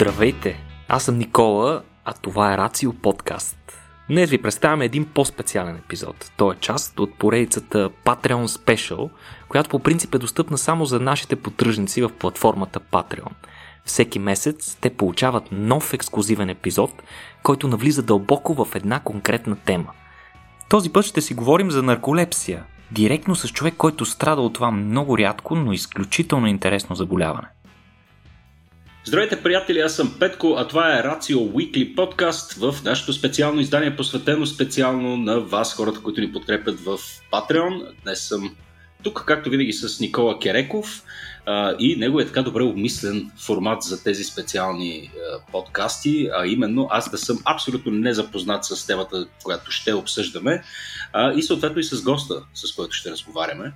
Здравейте! Аз съм Никола, а това е Рацио подкаст. Днес ви представяме един по-специален епизод. Той е част от поредицата Patreon Special, която по принцип е достъпна само за нашите поддръжници в платформата Patreon. Всеки месец те получават нов ексклюзивен епизод, който навлиза дълбоко в една конкретна тема. Този път ще си говорим за нарколепсия, директно с човек, който страда от това много рядко, но изключително интересно заболяване. Здравейте, приятели, аз съм Петко, а това е Ratio Weekly подкаст в нашето специално издание, посветено специално на вас, хората, които ни подкрепят в Patreon. Днес съм тук, както винаги, с Никола Кереков а, и неговият така добре обмислен формат за тези специални а, подкасти, а именно аз да съм абсолютно незапознат с темата, която ще обсъждаме а, и съответно и с госта, с който ще разговаряме.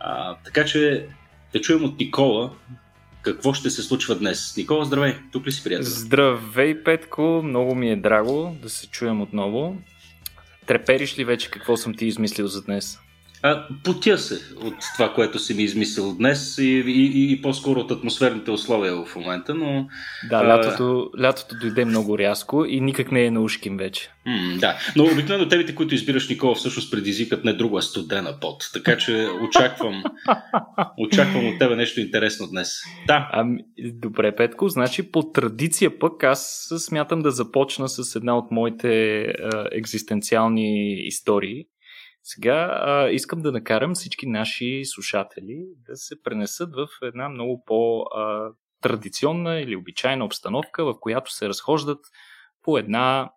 А, така че да чуем от Никола какво ще се случва днес. Никола, здравей! Тук ли си, приятел? Здравей, Петко! Много ми е драго да се чуем отново. Трепериш ли вече какво съм ти измислил за днес? А, потя се от това, което си ми измислил днес и, и, и по-скоро от атмосферните условия в момента, но... Да, лятото, а... лятото дойде много рязко и никак не е на ушким вече. М, да, но обикновено темите, които избираш, Никола, всъщност предизвикат не друга студена пот, така че очаквам, очаквам от тебе нещо интересно днес. Да. Ами, добре, Петко, значи по традиция пък аз смятам да започна с една от моите е, екзистенциални истории, сега а, искам да накарам всички наши слушатели да се пренесат в една много по-традиционна или обичайна обстановка, в която се разхождат по една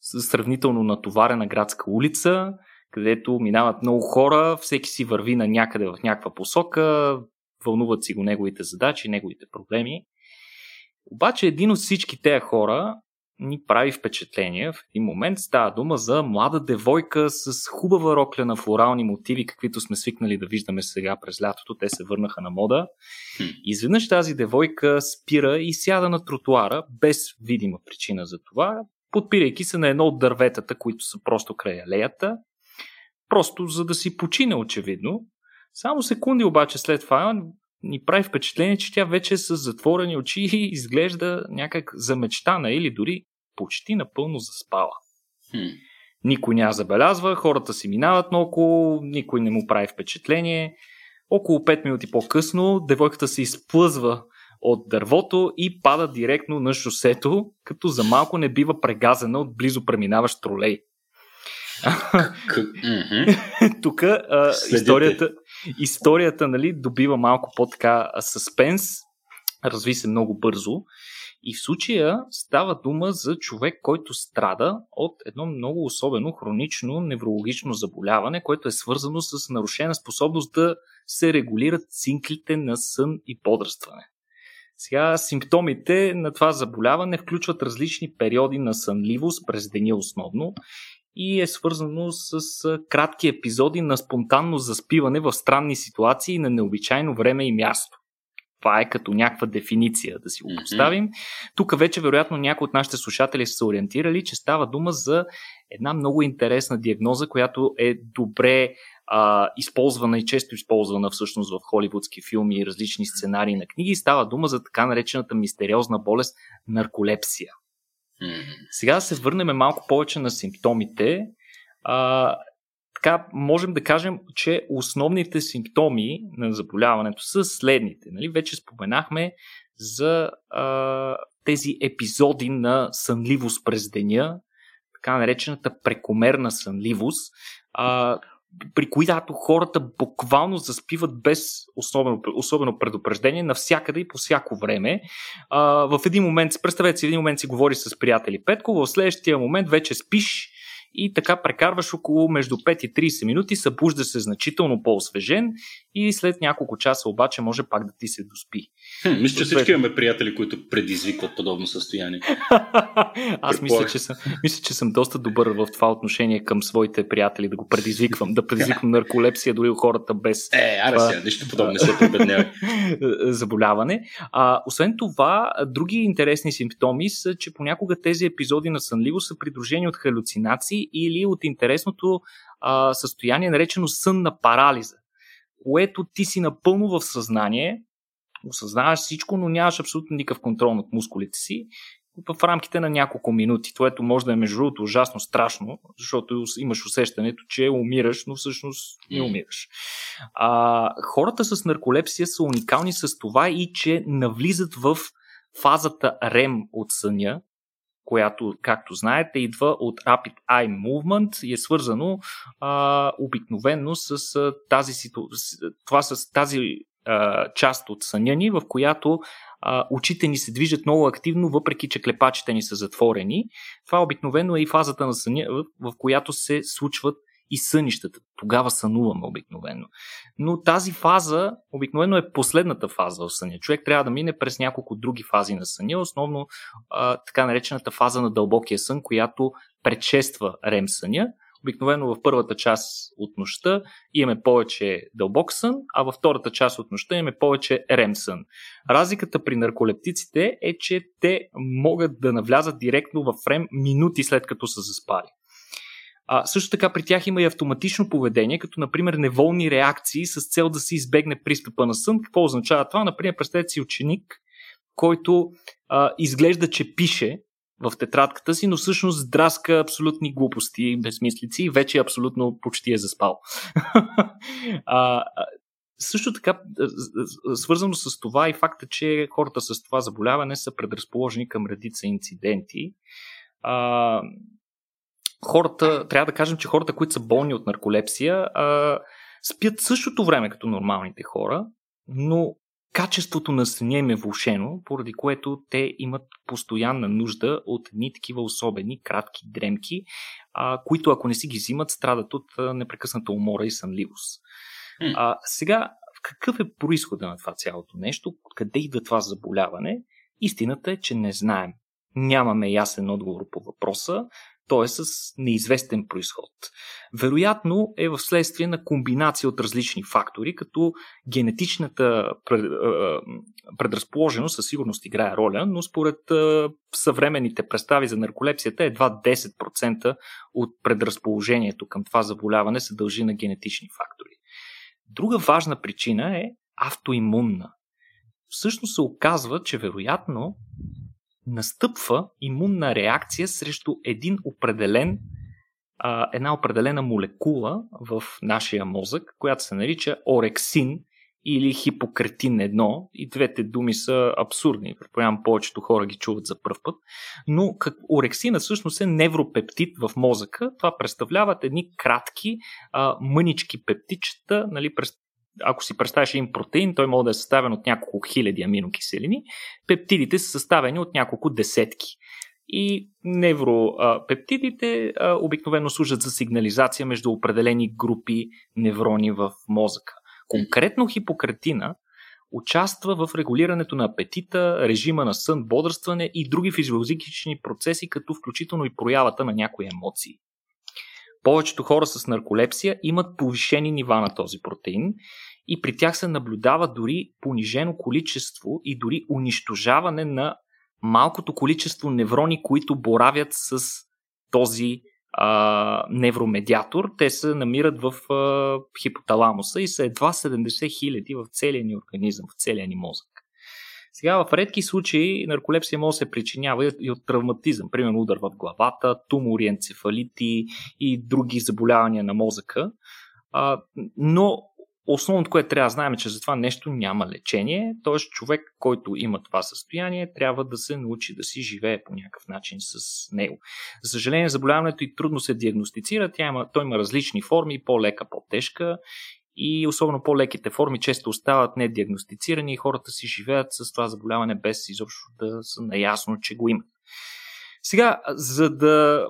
сравнително натоварена градска улица, където минават много хора, всеки си върви на някъде в някаква посока, вълнуват си го неговите задачи, неговите проблеми. Обаче един от всички тези хора ни прави впечатление. В един момент става дума за млада девойка с хубава рокля на флорални мотиви, каквито сме свикнали да виждаме сега през лятото. Те се върнаха на мода. Изведнъж тази девойка спира и сяда на тротуара, без видима причина за това, подпирайки се на едно от дърветата, които са просто край алеята, просто за да си почине очевидно. Само секунди обаче след това ни прави впечатление, че тя вече с затворени очи и изглежда някак замечтана или дори почти напълно заспала. Хм. Никой няма забелязва, хората си минават наоколо, никой не му прави впечатление. Около 5 минути по-късно девойката се изплъзва от дървото и пада директно на шосето, като за малко не бива прегазена от близо преминаващ тролей. Тук историята, историята нали, добива малко по-така съспенс, разви се много бързо. И в случая става дума за човек, който страда от едно много особено хронично неврологично заболяване, което е свързано с нарушена способност да се регулират цинклите на сън и подрастване. Сега симптомите на това заболяване включват различни периоди на сънливост през деня основно и е свързано с кратки епизоди на спонтанно заспиване в странни ситуации на необичайно време и място. Това е като някаква дефиниция да си го поставим. Mm-hmm. Тук вече вероятно някои от нашите слушатели са се ориентирали, че става дума за една много интересна диагноза, която е добре а, използвана и често използвана всъщност в холивудски филми и различни сценарии на книги. Става дума за така наречената мистериозна болест нарколепсия. Сега да се върнем малко повече на симптомите. А, така, можем да кажем, че основните симптоми на заболяването са следните. Нали? Вече споменахме за а, тези епизоди на сънливост през деня, така наречената прекомерна сънливост. А, при която хората буквално заспиват без особено, особено предупреждение навсякъде и по всяко време. А, в един момент, представете си, в един момент си говори с приятели Петко, в следващия момент вече спиш и така прекарваш около между 5 и 30 минути, събужда се значително по-освежен и след няколко часа обаче може пак да ти се доспи. Хм, мисля, че всички имаме приятели, които предизвикват подобно състояние. Аз мисля че, съм, мисля, че съм доста добър в това отношение към своите приятели, да го предизвиквам, да предизвиквам нарколепсия дори хората без... Е, аре сега, нищо подобно не се прибеднявай. заболяване. А, освен това, други интересни симптоми са, че понякога тези епизоди на сънливост са придружени от халюцинации или от интересното а, състояние, наречено сънна парализа, което ти си напълно в съзнание, осъзнаваш всичко, но нямаш абсолютно никакъв контрол над мускулите си в рамките на няколко минути, което може да е между другото ужасно страшно, защото имаш усещането, че умираш, но всъщност не умираш. А, хората с нарколепсия са уникални с това и че навлизат в фазата REM от съня, която, както знаете, идва от Rapid Eye Movement и е свързано а, обикновенно с а, тази, това с тази а, част от съня ни, в която а, очите ни се движат много активно, въпреки че клепачите ни са затворени. Това обикновено е и фазата на съня, в която се случват и сънищата. Тогава сънуваме обикновено. Но тази фаза обикновено е последната фаза в съня. Човек трябва да мине през няколко други фази на съня, основно а, така наречената фаза на дълбокия сън, която предшества рем съня. Обикновено в първата част от нощта имаме повече дълбок сън, а във втората част от нощта имаме повече рем сън. Разликата при нарколептиците е, че те могат да навлязат директно в рем минути след като са заспали. А, също така при тях има и автоматично поведение, като например неволни реакции с цел да се избегне пристъпа на сън. Какво означава това? Например, представете си ученик, който а, изглежда, че пише в тетрадката си, но всъщност драска абсолютни глупости, безмислици и вече абсолютно почти е заспал. а, също така, свързано с това и факта, че хората с това заболяване са предразположени към редица инциденти. А, хората, трябва да кажем, че хората, които са болни от нарколепсия, а, спят същото време като нормалните хора, но качеството на съня им е влушено, поради което те имат постоянна нужда от едни такива особени, кратки дремки, а, които ако не си ги взимат, страдат от а, непрекъсната умора и сънливост. А, сега, какъв е происхода на това цялото нещо? Къде идва това заболяване? Истината е, че не знаем. Нямаме ясен отговор по въпроса т.е. с неизвестен происход. Вероятно е в следствие на комбинация от различни фактори, като генетичната предразположеност със сигурност играе роля, но според съвременните представи за нарколепсията едва 10% от предразположението към това заболяване се дължи на генетични фактори. Друга важна причина е автоимунна. Всъщност се оказва, че вероятно настъпва имунна реакция срещу един определен, а, една определена молекула в нашия мозък, която се нарича орексин или хипокретин 1. И двете думи са абсурдни. Предполагам, повечето хора ги чуват за първ път. Но как, орексина всъщност е невропептид в мозъка. Това представляват едни кратки, а, мънички пептичета, нали, ако си представиш един протеин, той може да е съставен от няколко хиляди аминокиселини. Пептидите са съставени от няколко десетки. И невропептидите обикновено служат за сигнализация между определени групи неврони в мозъка. Конкретно хипократина участва в регулирането на апетита, режима на сън, бодрстване и други физиологични процеси, като включително и проявата на някои емоции. Повечето хора с нарколепсия имат повишени нива на този протеин и при тях се наблюдава дори понижено количество и дори унищожаване на малкото количество неврони, които боравят с този а, невромедиатор. Те се намират в а, хипоталамуса и са едва 70 хиляди в целия ни организъм, в целия ни мозък. Сега в редки случаи нарколепсия може да се причинява и от травматизъм, примерно удар в главата, тумори, енцефалити и други заболявания на мозъка. Но основното, което трябва да знаем е, че за това нещо няма лечение, т.е. човек, който има това състояние, трябва да се научи да си живее по някакъв начин с него. За съжаление, заболяването и трудно се диагностицира, тя има, той има различни форми, по-лека, по-тежка и особено по-леките форми често остават недиагностицирани и хората си живеят с това заболяване без изобщо да са наясно, че го имат. Сега, за да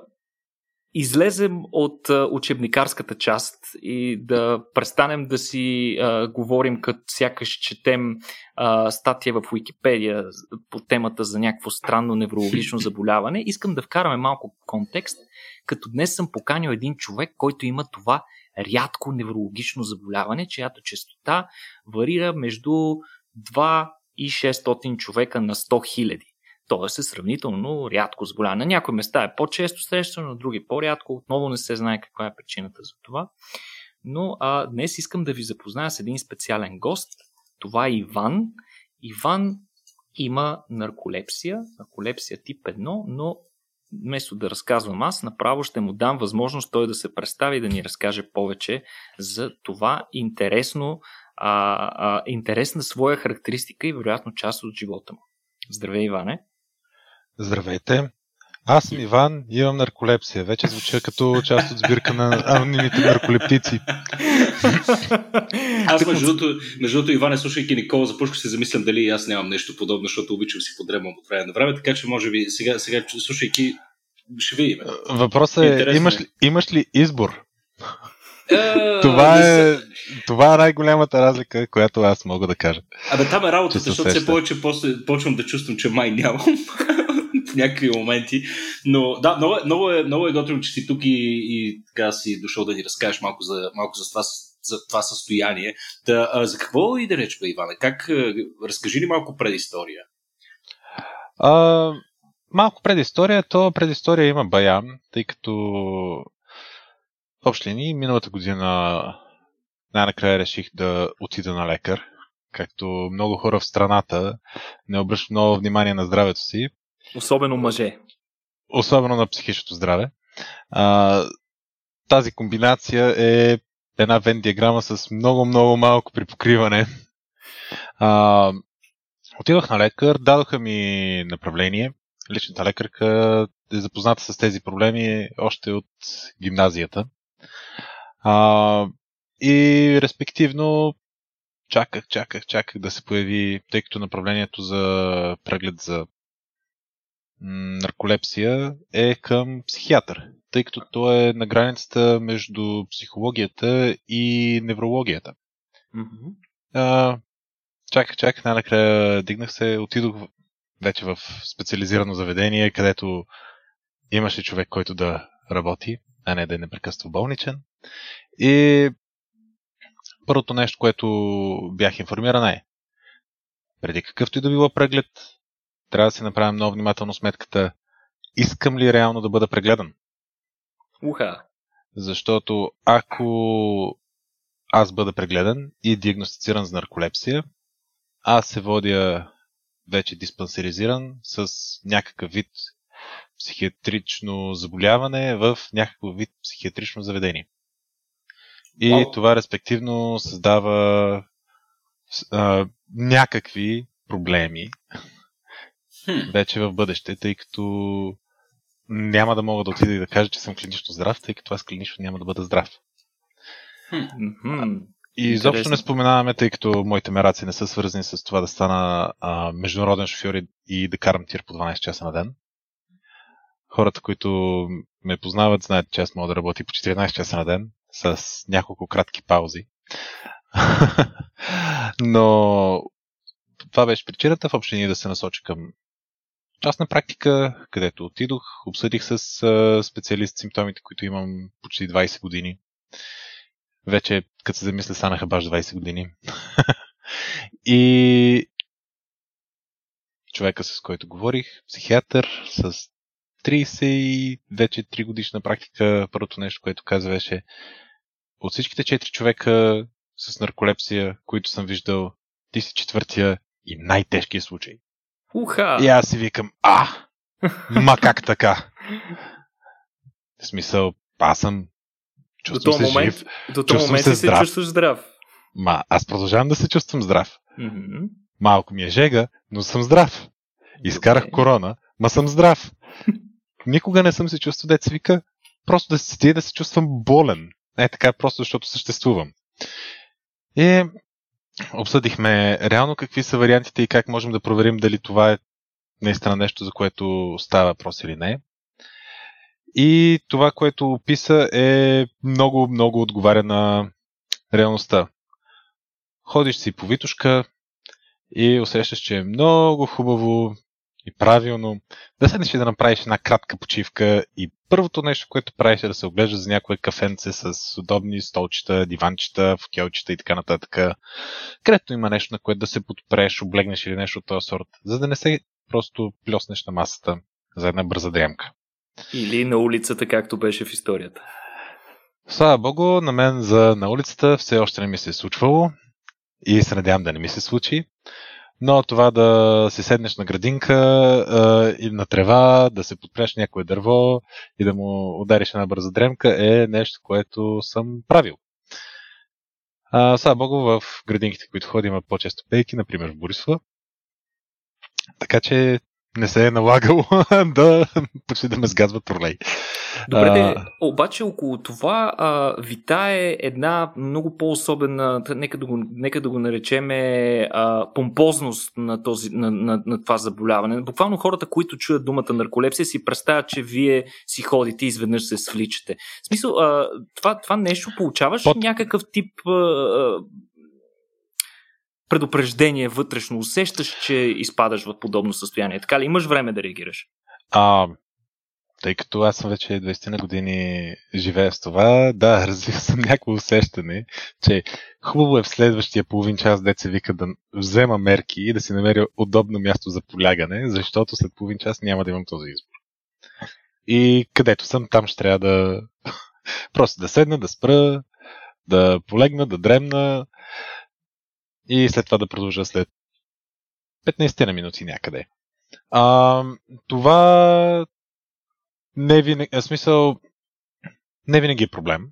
излезем от учебникарската част и да престанем да си а, говорим като сякаш четем а, статия в Уикипедия по темата за някакво странно неврологично заболяване, искам да вкараме малко контекст, като днес съм поканил един човек, който има това рядко неврологично заболяване, чиято частота варира между 2 и 600 човека на 100 хиляди. Тоест е сравнително рядко заболяване. На някои места е по-често срещано, на други по-рядко. Отново не се знае каква е причината за това. Но а, днес искам да ви запозная с един специален гост. Това е Иван. Иван има нарколепсия, нарколепсия тип 1, но вместо да разказвам аз, направо ще му дам възможност той да се представи и да ни разкаже повече за това интересно, а, а, интересна своя характеристика и вероятно част от живота му. Здравей, Иване! Здравейте! Аз съм Иван и имам нарколепсия. Вече звуча като част от сбирка на анонимните нарколептици. аз, между другото, между другото Иване, слушайки Никола, започвах се замислям дали аз нямам нещо подобно, защото обичам си подремам от време на време, така че може би сега, сега слушайки, ще видим. Въпросът е, имаш ли, имаш ли избор? Е, това, е, това е най-голямата разлика, която аз мога да кажа. Абе, там е работата, защото все повече после почвам да чувствам, че май нямам в някакви моменти. Но да, много, много е, много е готино, че си тук и, и така си дошъл да ни разкажеш малко за, малко за, това, за това състояние. Да, а, за какво и да реч, бе, Иване? Как, разкажи ни малко предистория. А, малко предистория, то предистория има баян, тъй като в общи миналата година най-накрая реших да отида на лекар, както много хора в страната не обръщат много внимание на здравето си. Особено мъже. Особено на психичното здраве. А, тази комбинация е една вен диаграма с много-много малко припокриване. А, отидох на лекар, дадоха ми направление. Личната лекарка е запозната с тези проблеми още от гимназията. А, и респективно чаках, чаках, чаках да се появи, тъй като направлението за преглед за нарколепсия е към психиатър, тъй като то е на границата между психологията и неврологията. Mm-hmm. А, чаках, чаках, най-накрая дигнах се, отидох вече в специализирано заведение, където имаше човек, който да работи, а не да е непрекъснато болничен. И първото нещо, което бях информиран е, преди какъвто и да било преглед, трябва да си направим много внимателно сметката, искам ли реално да бъда прегледан. Уха. Защото ако аз бъда прегледан и диагностициран с нарколепсия, аз се водя вече диспансеризиран с някакъв вид психиатрично заболяване в някакъв вид психиатрично заведение. И wow. това респективно създава а, някакви проблеми вече в бъдеще, тъй като няма да мога да отида и да кажа, че съм клинично здрав, тъй като аз клинично няма да бъда здрав. И изобщо не споменаваме, тъй като моите мераци не са свързани с това да стана а, международен шофьор и, и да карам тир по 12 часа на ден. Хората, които ме познават, знаят, че аз мога да работя по 14 часа на ден, с няколко кратки паузи. Но това беше причината в общини да се насоча към частна практика, където отидох, обсъдих с специалист симптомите, които имам почти 20 години. Вече, като се замисля, станаха баш 20 години. и човека, с който говорих, психиатър, с 30 и вече 3 годишна практика, първото нещо, което каза беше от всичките 4 човека с нарколепсия, които съм виждал, ти си четвъртия и най-тежкия случай. Уха! И аз си викам, а, ма как така? В смисъл, аз съм чувствам до се момент, жив, До този момент се, се чувстваш здрав. Ма, аз продължавам да се чувствам здрав. Mm-hmm. Малко ми е жега, но съм здрав. Изкарах корона, ма съм здрав. Никога не съм се чувствал деца вика, просто да се да се чувствам болен. Е така, просто защото съществувам. И обсъдихме реално какви са вариантите и как можем да проверим дали това е наистина нещо, за което става въпрос или не. И това, което описа е много, много отговаря на реалността. Ходиш си по Витушка и усещаш, че е много хубаво, и правилно, да седнеш и да направиш една кратка почивка и първото нещо, което правиш е да се оглежда за някое кафенце с удобни столчета, диванчета, фокелчета и така нататък, където има нещо, на което да се подпреш, облегнеш или нещо от този сорт, за да не се просто плеснеш на масата за една бърза дремка. Или на улицата, както беше в историята. Слава богу, на мен за на улицата все още не ми се е случвало и се надявам да не ми се случи. Но това да си седнеш на градинка а, и на трева, да се подпреш някое дърво и да му удариш една бърза дремка е нещо, което съм правил. А, слава богу, в градинките, които ходим, има по-често пейки, например в Борисова. Така че не се е налагало да почти да ме сгазват тролей. Добре, а... обаче около това а, витае една много по-особена, нека да го, нека да го наречеме а, помпозност на, този, на, на, на това заболяване. Буквално хората, които чуят думата нарколепсия, си представят, че вие си ходите и изведнъж се свличате. В смисъл, а, това, това нещо получаваш Под... някакъв тип а, предупреждение вътрешно усещаш, че изпадаш в подобно състояние? Така ли имаш време да реагираш? А, тъй като аз съм вече 20 на години живея с това, да, развил съм някакво усещане, че хубаво е в следващия половин час деца вика да взема мерки и да си намеря удобно място за полягане, защото след половин час няма да имам този избор. И където съм, там ще трябва да просто да седна, да спра, да полегна, да дремна, и след това да продължа след 15 на минути някъде. А, това не винаги, в смисъл, не винаги е проблем.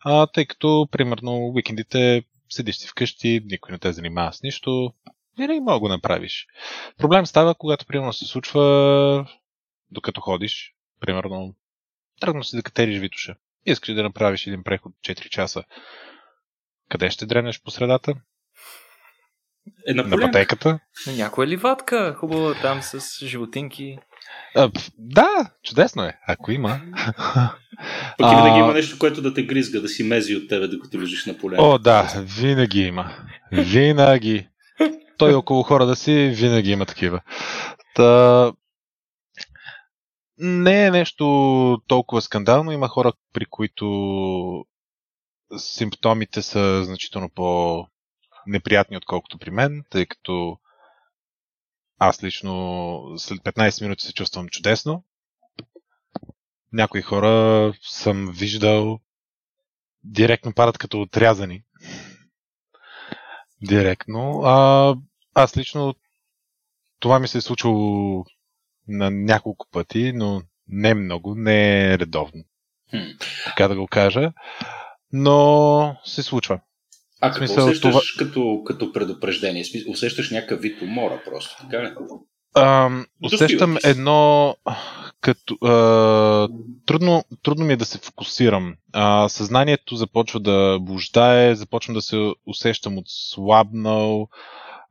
А, тъй като, примерно, уикендите седиш си вкъщи, никой не те занимава с нищо, винаги мога да го направиш. Проблем става, когато, примерно, се случва докато ходиш, примерно, тръгна си да катериш Витуша. Искаш да направиш един преход 4 часа. Къде ще дренеш по средата? Е, на, на пътеката. На някоя ливатка, хубаво там с животинки. А, да, чудесно е, ако има. Пък и винаги има нещо, което да те гризга, да си мези от тебе, докато лежиш на поле. О, да, винаги има. Винаги. Той около хора да си, винаги има такива. Та... Не е нещо толкова скандално. Има хора, при които симптомите са значително по-неприятни, отколкото при мен, тъй като аз лично след 15 минути се чувствам чудесно. Някои хора съм виждал директно падат като отрязани. Директно. А, аз лично това ми се е случило на няколко пъти, но не много, не е редовно. Така да го кажа но се случва. А какво смисъл, усещаш това... като, като предупреждение? Усещаш някакъв вид умора просто, така ли? А, усещам едно като а, трудно, трудно ми е да се фокусирам. А, съзнанието започва да блуждае, започвам да се усещам отслабнал,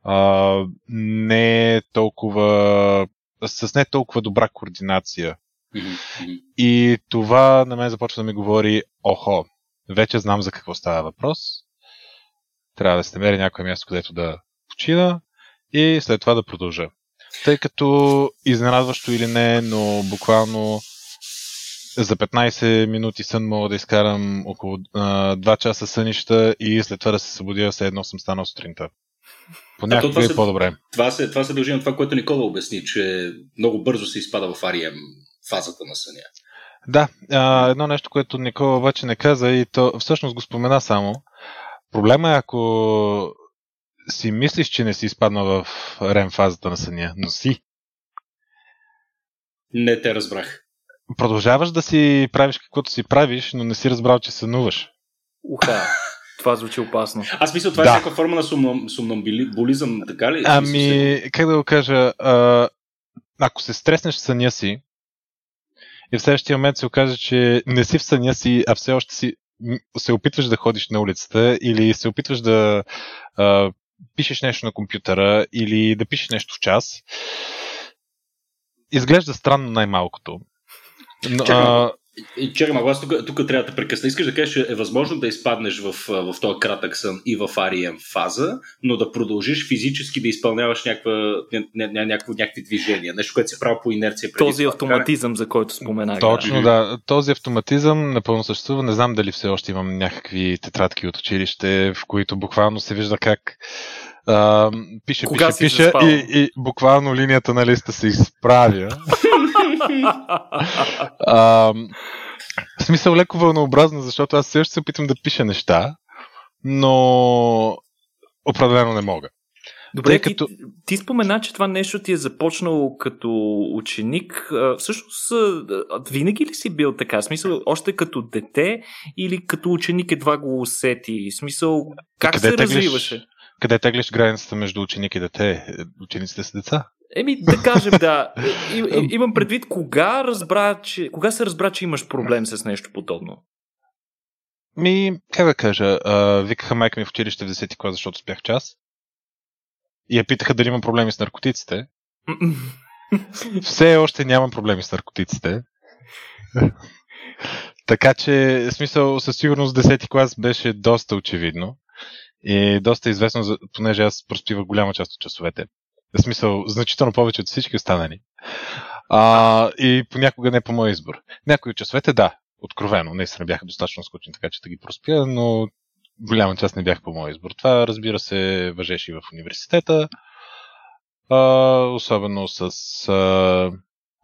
а, не толкова с не толкова добра координация. И това на мен започва да ми говори, охо, вече знам за какво става въпрос. Трябва да се намери някое място, където да почина и след това да продължа. Тъй като изненадващо или не, но буквално за 15 минути сън мога да изкарам около а, 2 часа сънища и след това да се събудя, все едно съм станал сутринта. Понякога е по-добре. Това се, това се дължи на това, което Никола обясни, че много бързо се изпада в Арием фазата на съня. Да, а, едно нещо, което Никола обаче не каза и то всъщност го спомена само. Проблема е ако си мислиш, че не си изпаднал в рем фазата на съня, но си. Не те разбрах. Продължаваш да си правиш каквото си правиш, но не си разбрал, че сънуваш. Уха, това звучи опасно. Аз мисля, това е да. е някаква форма на сумнамбулизъм, така ли? Ами, как да го кажа, а, ако се стреснеш съня си, и в следващия момент се окаже, че не си в съня си, а все още си се опитваш да ходиш на улицата или се опитваш да а, пишеш нещо на компютъра или да пишеш нещо в час, изглежда странно най-малкото. Но, а, Чакай, аз тук, тук трябва да прекъсна. Искаш да кажеш, че е възможно да изпаднеш в, в този кратък сън и в REM фаза, но да продължиш физически да изпълняваш някаква, ня, ня, някакво, някакви движения, нещо, което се прави по инерция. Преди този това, автоматизъм, за който споменах. Точно, да. Този автоматизъм напълно съществува. Не знам дали все още имам някакви тетрадки от училище, в които буквално се вижда как а, пише, Кога пише, пише и, и буквално линията на листа се изправя. а, в смисъл леко вълнообразно, защото аз също се опитвам да пиша неща, но определено не мога. Добре, Тъй като... ти, ти спомена, че това нещо ти е започнало като ученик. Всъщност, винаги ли си бил така? Смисъл, още като дете или като ученик едва го усети? Смисъл, как къде се теглиш, развиваше? Къде теглиш границата между ученик и дете? Учениците са деца. Еми, да кажем, да. И, и, имам предвид, кога, разбра, че, кога се разбра, че имаш проблем с нещо подобно? Ми, как да кажа, а, викаха майка ми в училище в 10 клас, защото спях час. И я питаха дали имам проблеми с наркотиците. Все още нямам проблеми с наркотиците. така че, смисъл, със сигурност 10 клас беше доста очевидно. И доста известно, понеже аз проспивах голяма част от часовете. В смисъл, значително повече от всички останали. А, и понякога не по мой избор. Някои от часовете, да, откровено, наистина бяха достатъчно скучни, така че да ги проспя, но голяма част не бях по мой избор. Това, разбира се, въжеше и в университета, а, особено с а,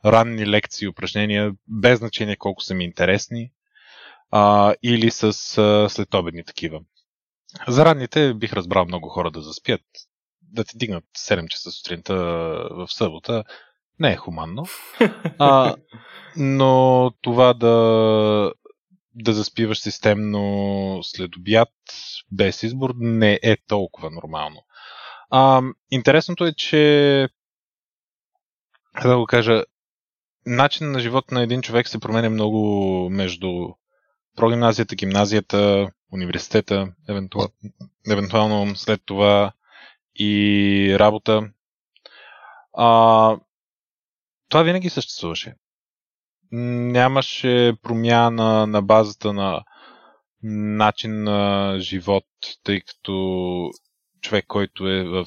ранни лекции и упражнения, без значение колко са ми интересни, а, или с а, следобедни такива. За ранните бих разбрал много хора да заспят. Да ти дигнат 7 часа сутринта в събота не е хуманно. А, но това да, да заспиваш системно след обяд без избор не е толкова нормално. А, интересното е, че да го кажа, начин на живот на един човек се променя много между прогимназията, гимназията, университета, евентуал, евентуално след това и работа. А, това винаги съществуваше. Нямаше промяна на базата на начин на живот, тъй като човек, който е в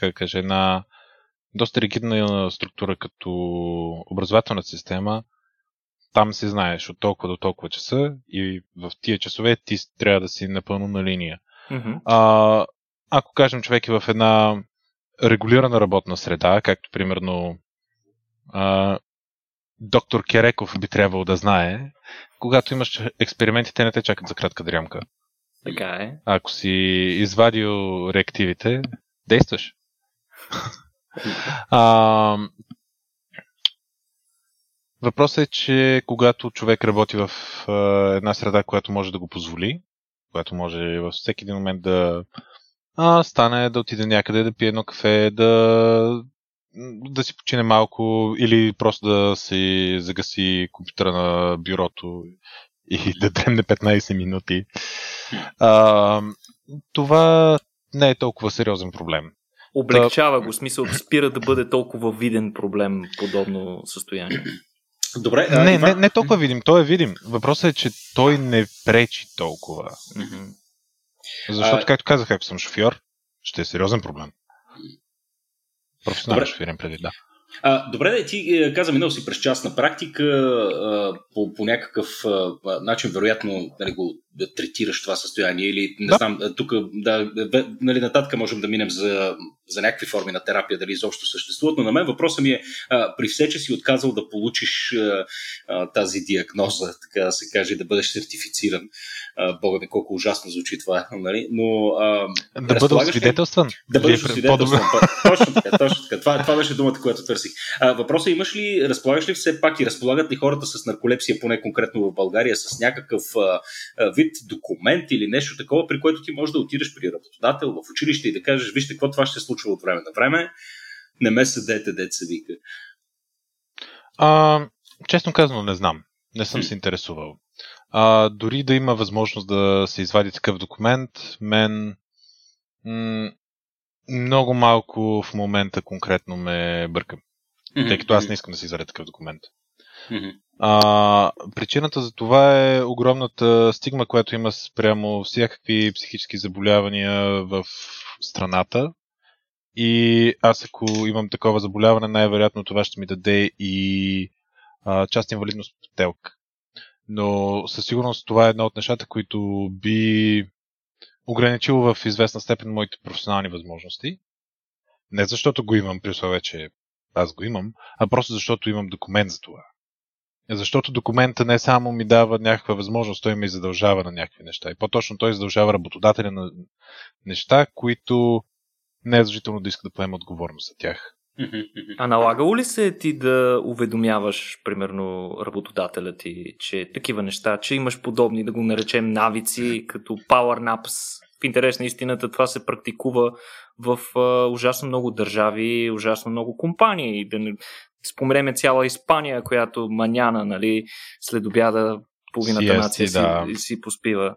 как кажа, една доста ригидна структура като образователната система, там се знаеш от толкова до толкова часа и в тия часове ти трябва да си напълно на линия. Mm-hmm. А, ако кажем човек е в една регулирана работна среда, както примерно а, доктор Кереков би трябвало да знае, когато имаш експерименти, те не те чакат за кратка дрямка. Така е. Ако си извадил реактивите, действаш. а, въпросът е, че когато човек работи в а, една среда, която може да го позволи, която може във всеки един момент да а, стане, да отиде някъде, да пие едно кафе, да да си почине малко или просто да си загаси компютъра на бюрото и да дремне 15 минути. А, това не е толкова сериозен проблем. Облегчава го, смисъл спира да бъде толкова виден проблем подобно състояние. Добре, а, не, не, не толкова видим, той е видим. Въпросът е, че той не пречи толкова. Mm-hmm. Защото, а... както казах, ако съм шофьор, ще е сериозен проблем. Професионален шофирен преди, да. А, добре, да ти е, каза, минал си през частна практика, а, по, по някакъв а, начин, вероятно, нали, го да третираш това състояние или не да. знам, тук да, нали, нататък можем да минем за, за някакви форми на терапия, дали изобщо съществуват, но на мен въпросът ми е, а, при все, че си отказал да получиш а, а, тази диагноза, така да се каже, да бъдеш сертифициран, а, бога ми колко ужасно звучи това, нали? но а, да бъда освидетелстван. Да бъдеш освидетелстван. Точно така, точно така. Това, това беше думата, която търсих. А, въпросът е, имаш ли, разполагаш ли все пак и разполагат ли хората с нарколепсия, поне конкретно в България, с някакъв а, вид документ или нещо такова, при което ти можеш да отидеш при работодател в училище и да кажеш, вижте какво това ще се случва от време на време, не ме съдете, деца вика. А, честно казано, не знам. Не съм се интересувал. А, дори да има възможност да се извади такъв документ, мен м- много малко в момента конкретно ме бъркам. Mm-hmm. Тъй като аз не искам да си извадя такъв документ. А, причината за това е огромната стигма, която има спрямо всякакви психически заболявания в страната. И аз ако имам такова заболяване, най-вероятно това ще ми даде и а, част инвалидност по телк. Но със сигурност това е едно от нещата, които би ограничило в известна степен моите професионални възможности. Не защото го имам, при условие, че аз го имам, а просто защото имам документ за това. Защото документа не само ми дава някаква възможност, той ми задължава на някакви неща. И по-точно той задължава работодателя на неща, които не е задължително да иска да поема отговорност за тях. А налагало ли се ти да уведомяваш, примерно, работодателя ти, че такива неща, че имаш подобни, да го наречем, навици, като power naps? В интерес на истината това се практикува в а, ужасно много държави, ужасно много компании. Да не споменеме цяла Испания, която маняна, нали, след обяда половината CST, нация да. си, си поспива.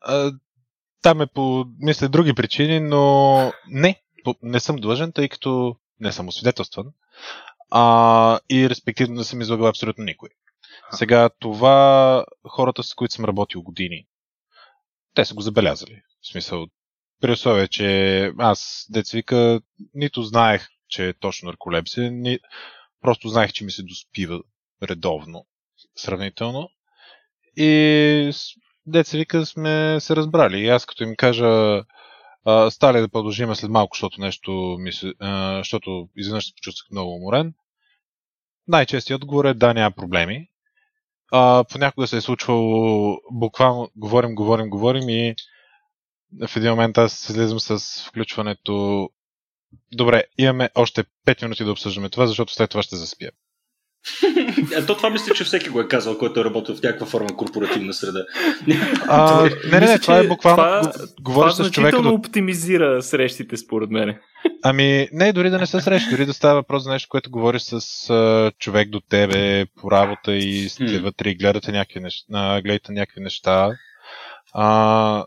А, там е по, мисля, други причини, но не, не съм длъжен, тъй като не съм освидетелстван. А, и респективно не съм излагал абсолютно никой. Сега това хората, с които съм работил години, те са го забелязали. В смисъл, при условие, че аз, деца вика, нито знаех, че е точно нарколепсия, ни... просто знаех, че ми се доспива редовно, сравнително. И деца вика сме се разбрали. И аз като им кажа, стали да продължим след малко, защото нещо ми се, а, защото изведнъж се почувствах много уморен. Най-честият отговор е да, няма проблеми. А, понякога се е случвало, буквално говорим, говорим, говорим и в един момент аз слизам с включването Добре, имаме още 5 минути да обсъждаме това, защото след това ще заспя. А то това мисля, че всеки го е казал, който е работил в някаква форма корпоративна среда. А, не, не, не, това е буквално. Това, говориш това с човека. Това оптимизира срещите, според мен. Ами, не, дори да не са срещи, дори да става въпрос за нещо, което говориш с uh, човек до тебе по работа и сте вътре и гледате някакви неща, гледате някакви неща. А,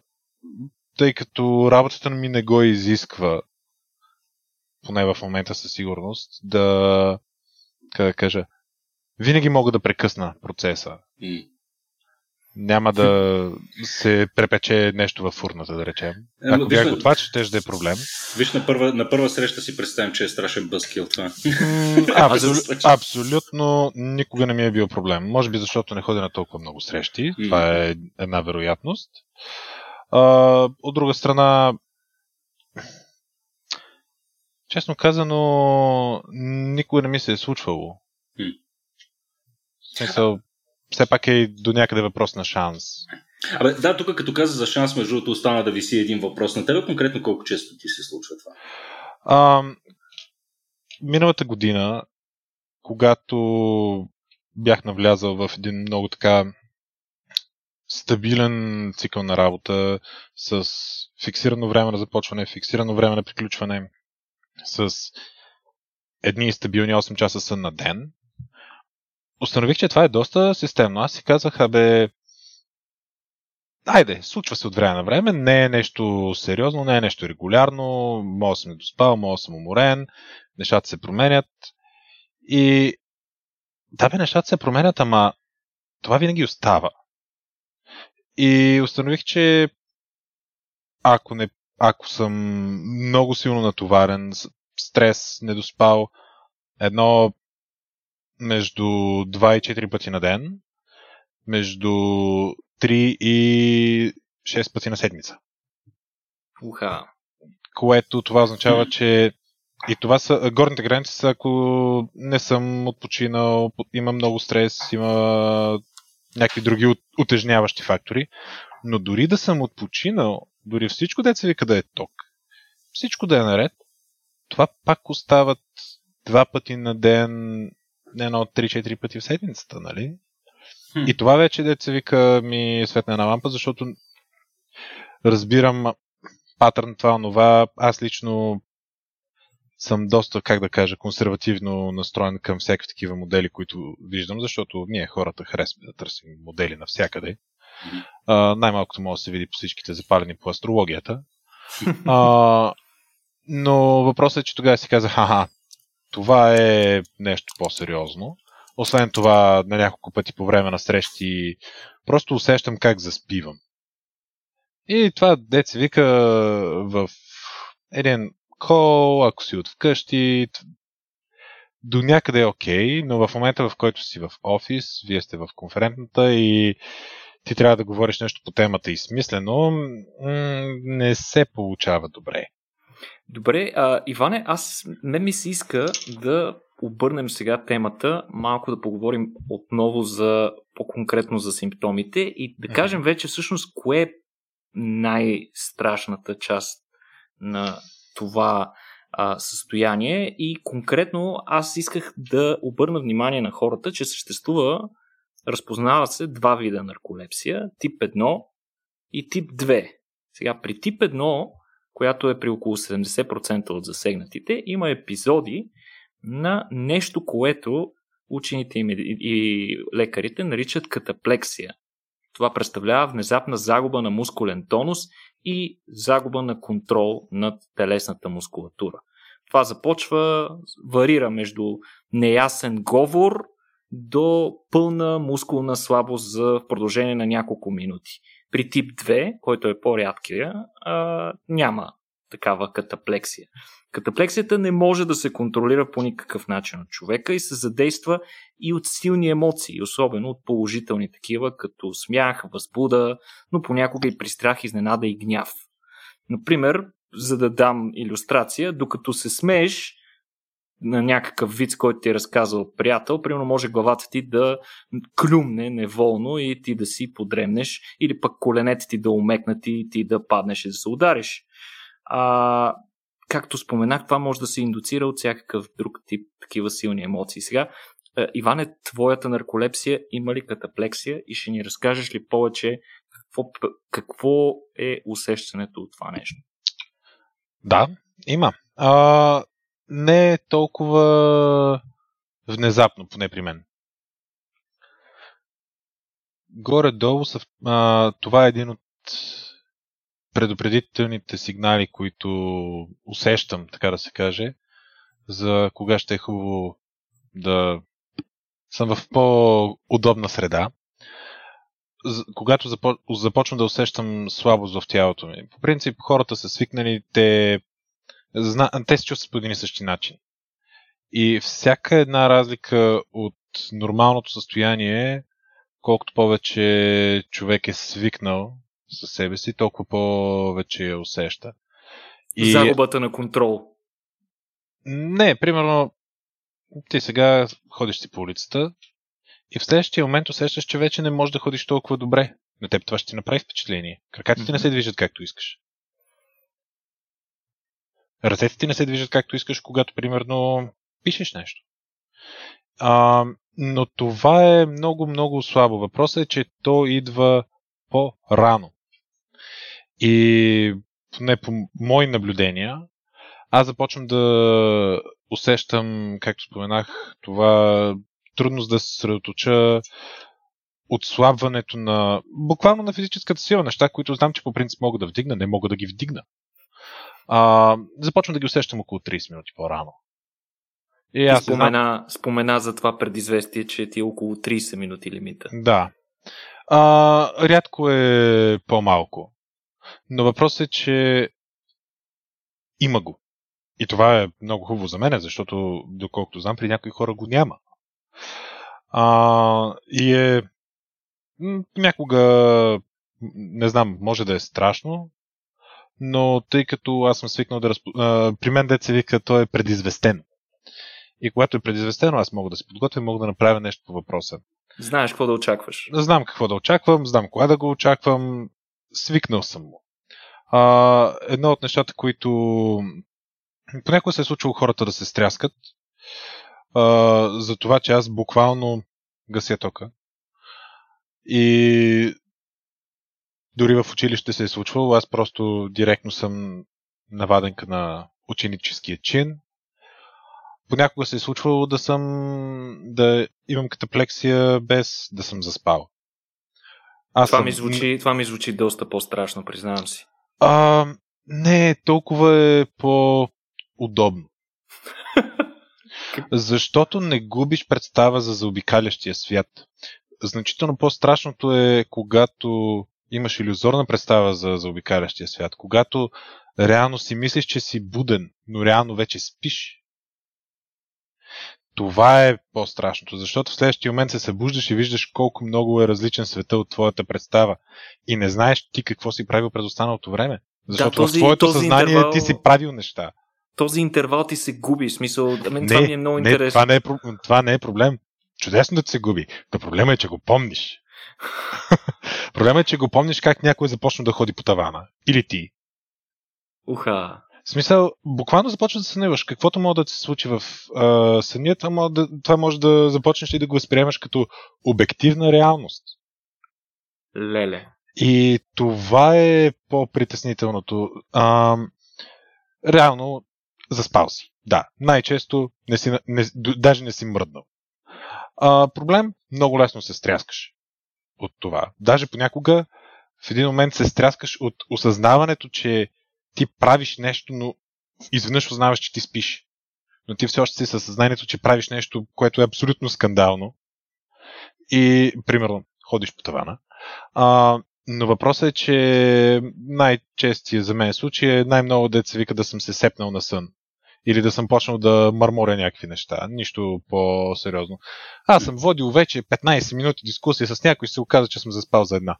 тъй като работата ми не го изисква, поне в момента със сигурност, да, как да кажа, винаги мога да прекъсна процеса. Mm. Няма да се препече нещо във фурната, да речем. Ако бях готвач, ще да е проблем. Виж, на първа, на първа среща си представям, че е страшен бъскил това. Абсолю, абсолютно никога не ми е бил проблем. Може би защото не ходя на толкова много срещи. Mm. Това е една вероятност. А, от друга страна, честно казано, никога не ми се е случвало. Mm. Смисъл, все пак е до някъде въпрос на шанс. Абе, да, тук като каза за шанс, между другото, остана да виси един въпрос на тебе. Конкретно колко често ти се случва това? А, миналата година, когато бях навлязал в един много така стабилен цикъл на работа, с фиксирано време на започване, фиксирано време на приключване, с едни стабилни 8 часа сън на ден, установих, че това е доста системно. Аз си казах, абе, Айде, случва се от време на време, не е нещо сериозно, не е нещо регулярно, мога да съм недоспал, мога да съм уморен, нещата се променят. И да бе, нещата се променят, ама това винаги остава. И установих, че ако, не, ако съм много силно натоварен, стрес, недоспал, едно между 2 и 4 пъти на ден, между 3 и 6 пъти на седмица. Уха. Което това означава, че и това са горните граници са, ако не съм отпочинал, има много стрес, има някакви други утежняващи фактори. Но дори да съм отпочинал, дори всичко деца вика да е ток, всичко да е наред, това пак остават два пъти на ден едно от 3-4 пъти в седмицата, нали? Хм. И това вече деца вика ми е светна на лампа, защото разбирам патърн това, онова. Аз лично съм доста, как да кажа, консервативно настроен към всякакви такива модели, които виждам, защото ние хората харесваме да търсим модели навсякъде. А, най-малкото може да се види по всичките запалени по астрологията. А, но въпросът е, че тогава си казах, аха, това е нещо по-сериозно. Освен това, на няколко пъти по време на срещи, просто усещам как заспивам. И това деца вика в един кол, ако си от вкъщи, до някъде е окей, okay, но в момента в който си в офис, вие сте в конферентната и ти трябва да говориш нещо по темата и смислено, не се получава добре. Добре, а, Иване, аз не ми се иска да обърнем сега темата, малко да поговорим отново за по-конкретно за симптомите и да кажем вече всъщност кое е най-страшната част на това а, състояние и конкретно аз исках да обърна внимание на хората, че съществува, разпознава се два вида нарколепсия, тип 1 и тип 2. Сега при тип 1, която е при около 70% от засегнатите, има епизоди на нещо, което учените и лекарите наричат катаплексия. Това представлява внезапна загуба на мускулен тонус и загуба на контрол над телесната мускулатура. Това започва, варира между неясен говор до пълна мускулна слабост за продължение на няколко минути. При тип 2, който е по-рядкия, няма такава катаплексия. Катаплексията не може да се контролира по никакъв начин от човека и се задейства и от силни емоции, особено от положителни такива, като смях, възбуда, но понякога и при страх, изненада и гняв. Например, за да дам иллюстрация, докато се смееш на някакъв вид, който ти е разказал приятел, примерно може главата ти да клюмне неволно и ти да си подремнеш, или пък коленете ти да умекнат и ти да паднеш и да се удариш. А, както споменах, това може да се индуцира от всякакъв друг тип такива силни емоции. Сега, е, Иване, твоята нарколепсия има ли катаплексия и ще ни разкажеш ли повече какво, какво е усещането от това нещо? Да, има. А, не е толкова внезапно, поне при мен. Горе-долу са, а, това е един от предупредителните сигнали, които усещам, така да се каже, за кога ще е хубаво да съм в по-удобна среда. Когато започвам да усещам слабост в тялото ми. По принцип, хората са свикнали, те, зна... те се чувстват по един и същи начин. И всяка една разлика от нормалното състояние, колкото повече човек е свикнал със себе си, толкова повече я усеща. И... Загубата на контрол. Не, примерно, ти сега ходиш си по улицата и в следващия момент усещаш, че вече не можеш да ходиш толкова добре. На теб това ще ти направи впечатление. Краката mm-hmm. ти не се движат както искаш. Ръцете ти не се движат както искаш, когато, примерно, пишеш нещо. А, но това е много, много слабо. Въпросът е, че то идва по-рано. И не по мои наблюдения, аз започвам да усещам, както споменах, това трудност да се съсредоточа, отслабването на, буквално на физическата сила, неща, които знам, че по принцип мога да вдигна, не мога да ги вдигна. А, започвам да ги усещам около 30 минути по-рано. И аз спомена, знам... спомена за това предизвестие, че ти е около 30 минути лимита. Да. А, рядко е по-малко. Но въпросът е, че има го. И това е много хубаво за мен, защото, доколкото знам, при някои хора го няма. А, и е някога, не знам, може да е страшно, но тъй като аз съм свикнал да разпо... при мен деца вика, то е предизвестено. И когато е предизвестено, аз мога да се подготвя и мога да направя нещо по въпроса. Знаеш какво да очакваш. Знам какво да очаквам, знам кога да го очаквам, свикнал съм му. А, едно от нещата, които понякога се е случвало хората да се стряскат, а, за това, че аз буквално гася тока. И дори в училище се е случвало, аз просто директно съм наваденка на ученическия чин. Понякога се е случвало да съм да имам катаплексия без да съм заспал. Аз това, съм... ми звучи, това ми звучи доста по-страшно, признавам си. А, не, толкова е по-удобно. Защото не губиш представа за заобикалящия свят. Значително по-страшното е, когато имаш иллюзорна представа за заобикалящия свят. Когато реално си мислиш, че си буден, но реално вече спиш. Това е по-страшното, защото в следващия момент се събуждаш и виждаш колко много е различен света от твоята представа и не знаеш ти какво си правил през останалото време. Защото да, този, в твоето този съзнание интервал... ти си правил неща. Този интервал ти се губи. В смисъл, мен не, това ми е много не, интересно. Това не, е, това не е проблем. Чудесно да ти се губи. Но проблема е, че го помниш. Проблема е, че го помниш как някой започна да ходи по тавана. Или ти. Уха. В смисъл, буквално започва да сънуваш. Каквото може да се случи в а, съня, това може, да, това може да започнеш и да го възприемаш като обективна реалност. Леле. И това е по-притеснителното. А, реално, заспал си. Да, най-често не си, не, даже не си мръднал. А, проблем, много лесно се стряскаш от това. Даже понякога в един момент се стряскаш от осъзнаването, че ти правиш нещо, но изведнъж узнаваш, че ти спиш. Но ти все още си със съзнанието, че правиш нещо, което е абсолютно скандално. И, примерно, ходиш по тавана. А, но въпросът е, че най-честия за мен случай е най-много се вика да съм се сепнал на сън. Или да съм почнал да мърморя някакви неща. Нищо по-сериозно. Аз съм водил вече 15 минути дискусия с някой и се оказа, че съм заспал за една.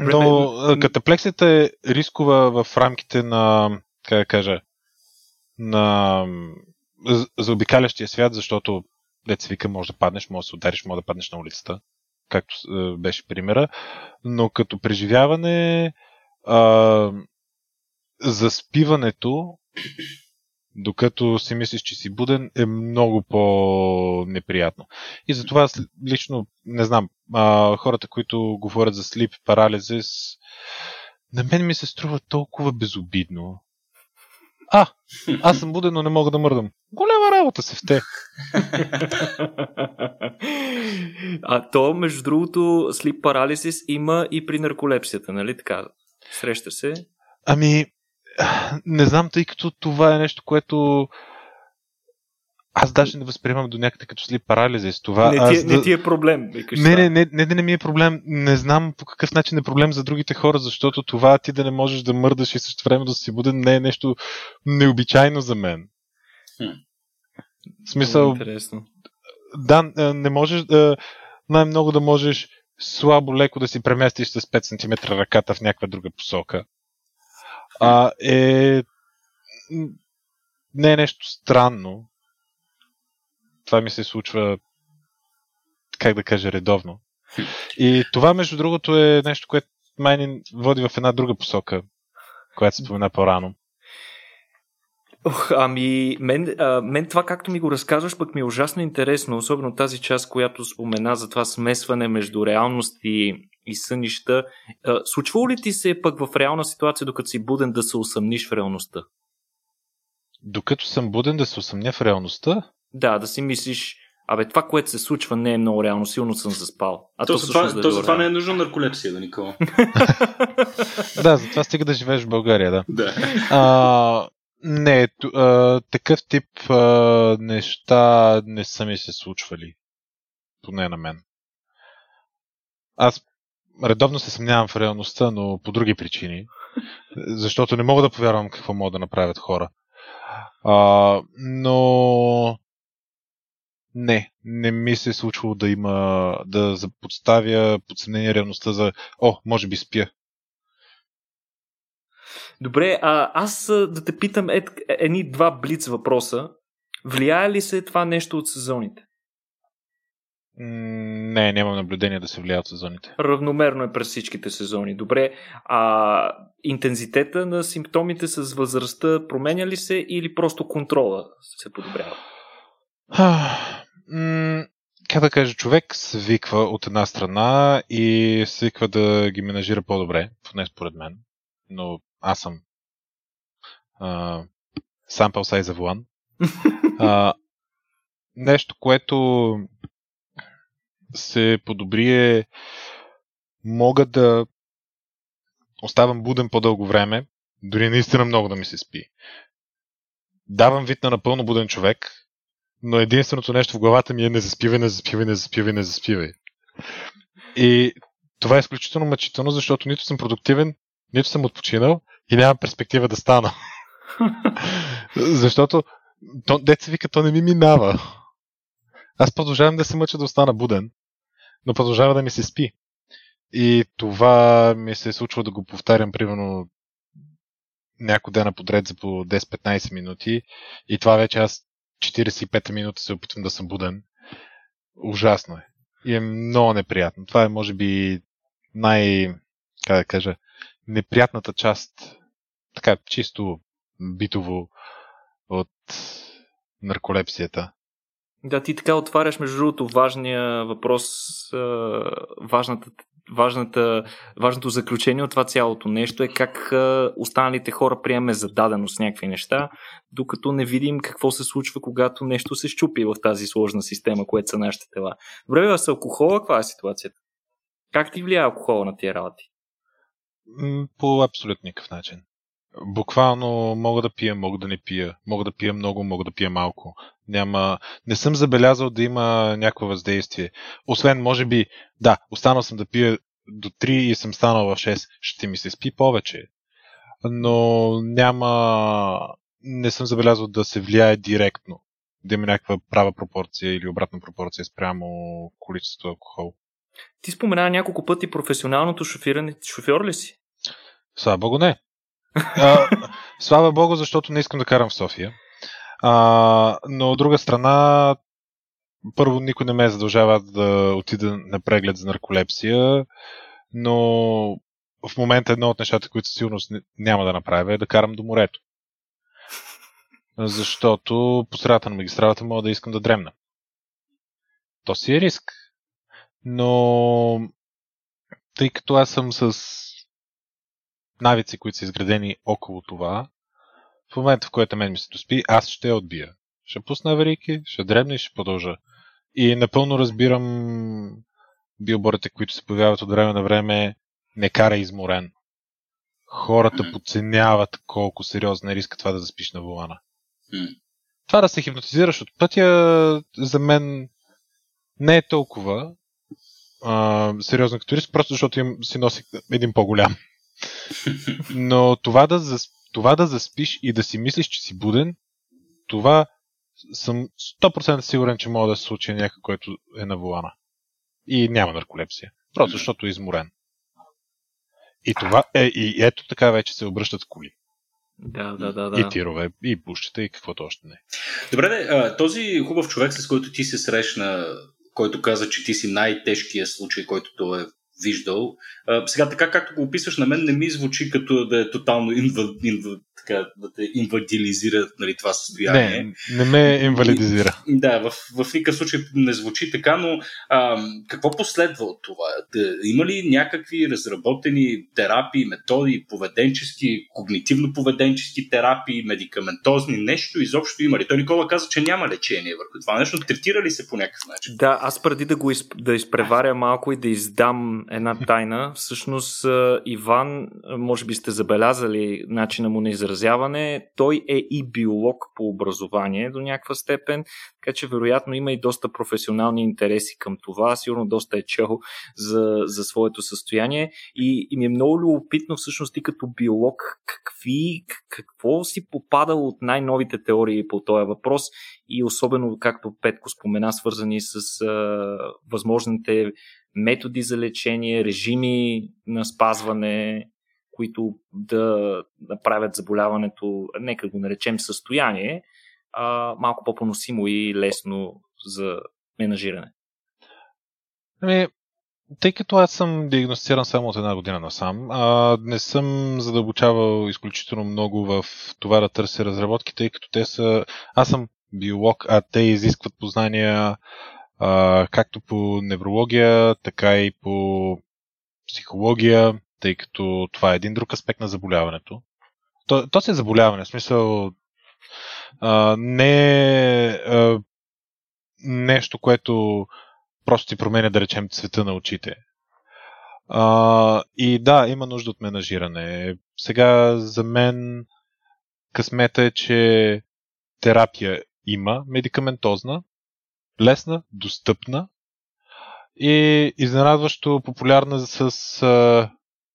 Но катаплексията е рискова в рамките на, как да кажа, на заобикалящия свят, защото деца вика, може да паднеш, може да се удариш, може да паднеш на улицата, както беше примера. Но като преживяване, а, заспиването докато си мислиш, че си буден, е много по-неприятно. И затова лично, не знам, а, хората, които говорят за слип парализис, на мен ми се струва толкова безобидно. А, аз съм буден, но не мога да мърдам. Голяма работа се в те. а то, между другото, слип парализис има и при нарколепсията, нали така? Среща се? Ами, не знам, тъй като това е нещо, което аз даже не възприемам до някъде като слип парализис. Това, не, ти, е- аз, не ти е проблем. Викаш не, не, не, не, не, ми е проблем. Не знам по какъв начин е проблем за другите хора, защото това ти да не можеш да мърдаш и също време да си буден не е нещо необичайно за мен. Хм. В смисъл... Интересно. Да, не можеш да... Най-много да можеш слабо, леко да си преместиш с 5 см ръката в някаква друга посока а, е не е нещо странно. Това ми се случва, как да кажа, редовно. И това, между другото, е нещо, което май ни води в една друга посока, която се спомена по-рано. Ох, ами, мен, а, мен това, както ми го разказваш, пък ми е ужасно интересно, особено тази част, която спомена за това смесване между реалност и, и сънища. А, случвало ли ти се пък в реална ситуация, докато си буден, да се усъмниш в реалността? Докато съм буден да се усъмня в реалността? Да, да си мислиш, Абе, това, което се случва, не е много реално. Силно съм заспал. А то, то, това, то за това не е нужно нарколепсия, да, Никола. да, затова стига да живееш в България, да. да. А, не, а, такъв тип а, неща не са ми се случвали. Поне на мен. Аз редовно се съмнявам в реалността, но по други причини. Защото не мога да повярвам какво могат да направят хора. А, но не, не ми се е случвало да има, да подставя под съмнение реалността за, о, може би спя. Добре, а аз да те питам е, едни два блиц въпроса. Влияе ли се това нещо от сезоните? Не, нямам наблюдение да се влияе от сезоните. Равномерно е през всичките сезони. Добре, а интензитета на симптомите с възрастта променя ли се или просто контрола се подобрява? как да кажа, човек свиква от една страна и свиква да ги менажира по-добре, поне според мен. Но аз съм uh, sample size of one. Uh, нещо, което се подобри е мога да оставам буден по-дълго време, дори наистина много да ми се спи. Давам вид на напълно буден човек, но единственото нещо в главата ми е не заспивай, не заспивай, не заспивай, не заспивай. И това е изключително мъчително, защото нито съм продуктивен, нито съм отпочинал и нямам перспектива да стана. защото то, деца вика, то не ми минава. Аз продължавам да се мъча да остана буден, но продължава да ми се спи. И това ми се е случва да го повтарям примерно някой дена подред за по 10-15 минути и това вече аз 45 минути се опитвам да съм буден. Ужасно е. И е много неприятно. Това е може би най... как да кажа, неприятната част така чисто битово от нарколепсията. Да, ти така отваряш, между другото, важния въпрос, важната, важната, важното заключение от това цялото нещо е как останалите хора приеме за даденост някакви неща, докато не видим какво се случва, когато нещо се щупи в тази сложна система, което са нашите тела. Добре, с алкохола каква е ситуацията? Как ти влияе алкохола на тия работи? По абсолютно никакъв начин. Буквално мога да пия, мога да не пия. Мога да пия много, мога да пия малко. Няма... Не съм забелязал да има някакво въздействие. Освен, може би, да, останал съм да пия до 3 и съм станал в 6. Ще ми се спи повече. Но няма... Не съм забелязал да се влияе директно. Да има някаква права пропорция или обратна пропорция спрямо количеството алкохол. Ти спомена няколко пъти професионалното шофиране. Шофьор ли си? Слава богу, не. А, слава богу, защото не искам да карам в София. А, но от друга страна, първо никой не ме задължава да отида на преглед за нарколепсия, но в момента едно от нещата, които със сигурност няма да направя е да карам до морето. Защото по средата на магистралата мога да искам да дремна. То си е риск. Но тъй като аз съм с навици, които са изградени около това, в момента, в който мен ми се доспи, аз ще я отбия. Ще пусна аварийки, ще дребна и ще продължа. И напълно разбирам билборите, които се появяват от време на време, не кара изморен. Хората подценяват колко сериозна е риска това да заспиш на вулана. Това да се хипнотизираш от пътя, за мен не е толкова а, сериозно като риск, просто защото им си носи един по-голям. Но това да, зас, това да заспиш и да си мислиш, че си буден, това съм 100% сигурен, че мога да се случи някой, който е на вулана. И няма нарколепсия. Просто защото е изморен. И това е, и ето така вече се обръщат коли. Да, да, да, да. И тирове, и бущета, и каквото още не. Добре, този хубав човек, с който ти се срещна, който каза, че ти си най-тежкият случай, който той е виждал. А, сега, така както го описваш, на мен не ми звучи като да е тотално инва, инва, така, да те инвалидизира нали, това състояние. Не, не ме инвалидизира. Да, в, в никакъв случай не звучи така, но а, какво последва от това? Да, има ли някакви разработени терапии, методи, поведенчески, когнитивно-поведенчески терапии, медикаментозни, нещо изобщо има ли? Той Никола каза, че няма лечение върху това нещо. Третира ли се по някакъв начин? Да, аз преди да го изп... да изпреваря малко и да издам една тайна, всъщност Иван, може би сте забелязали начина му на изразяване, той е и биолог по образование до някаква степен, така че вероятно има и доста професионални интереси към това, сигурно доста е чел за, за своето състояние. И, и ми е много любопитно всъщност ти като биолог какви, какво си попадал от най-новите теории по този въпрос? И особено, както Петко спомена, свързани с а, възможните методи за лечение, режими на спазване, които да направят заболяването, нека го наречем състояние, а, малко по-поносимо и лесно за менажиране. Ами, тъй като аз съм диагностициран само от една година насам, а не съм задълбочавал изключително много в това да търся разработки, тъй като те са... Аз съм биолог, а те изискват познания както по неврология, така и по психология, тъй като това е един друг аспект на заболяването. То, то си е заболяване, в смисъл а, не а, нещо, което просто ти променя, да речем, цвета на очите. А, и да, има нужда от менажиране. Сега за мен късмета е, че терапия има, медикаментозна, лесна, достъпна и изненадващо популярна с а,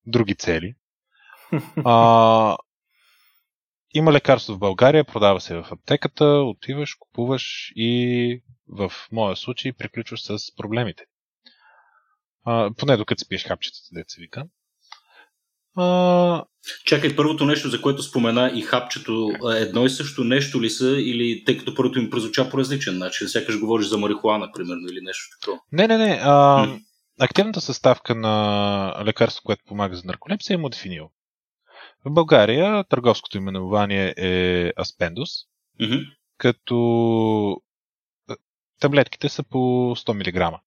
други цели. А, има лекарство в България, продава се в аптеката, отиваш, купуваш и в моя случай приключваш с проблемите. А, поне докато спиеш хапчетата, деца вика. А... Чакай, първото нещо, за което спомена и хапчето, едно и също нещо ли са, или тъй като първото им прозвуча по различен начин, сякаш говориш за марихуана, примерно, или нещо такова? Не, не, не. А, активната съставка на лекарство, което помага за нарколепсия е модифинил. В България търговското именование е Аспендус, Mm-hmm. като таблетките са по 100 мг.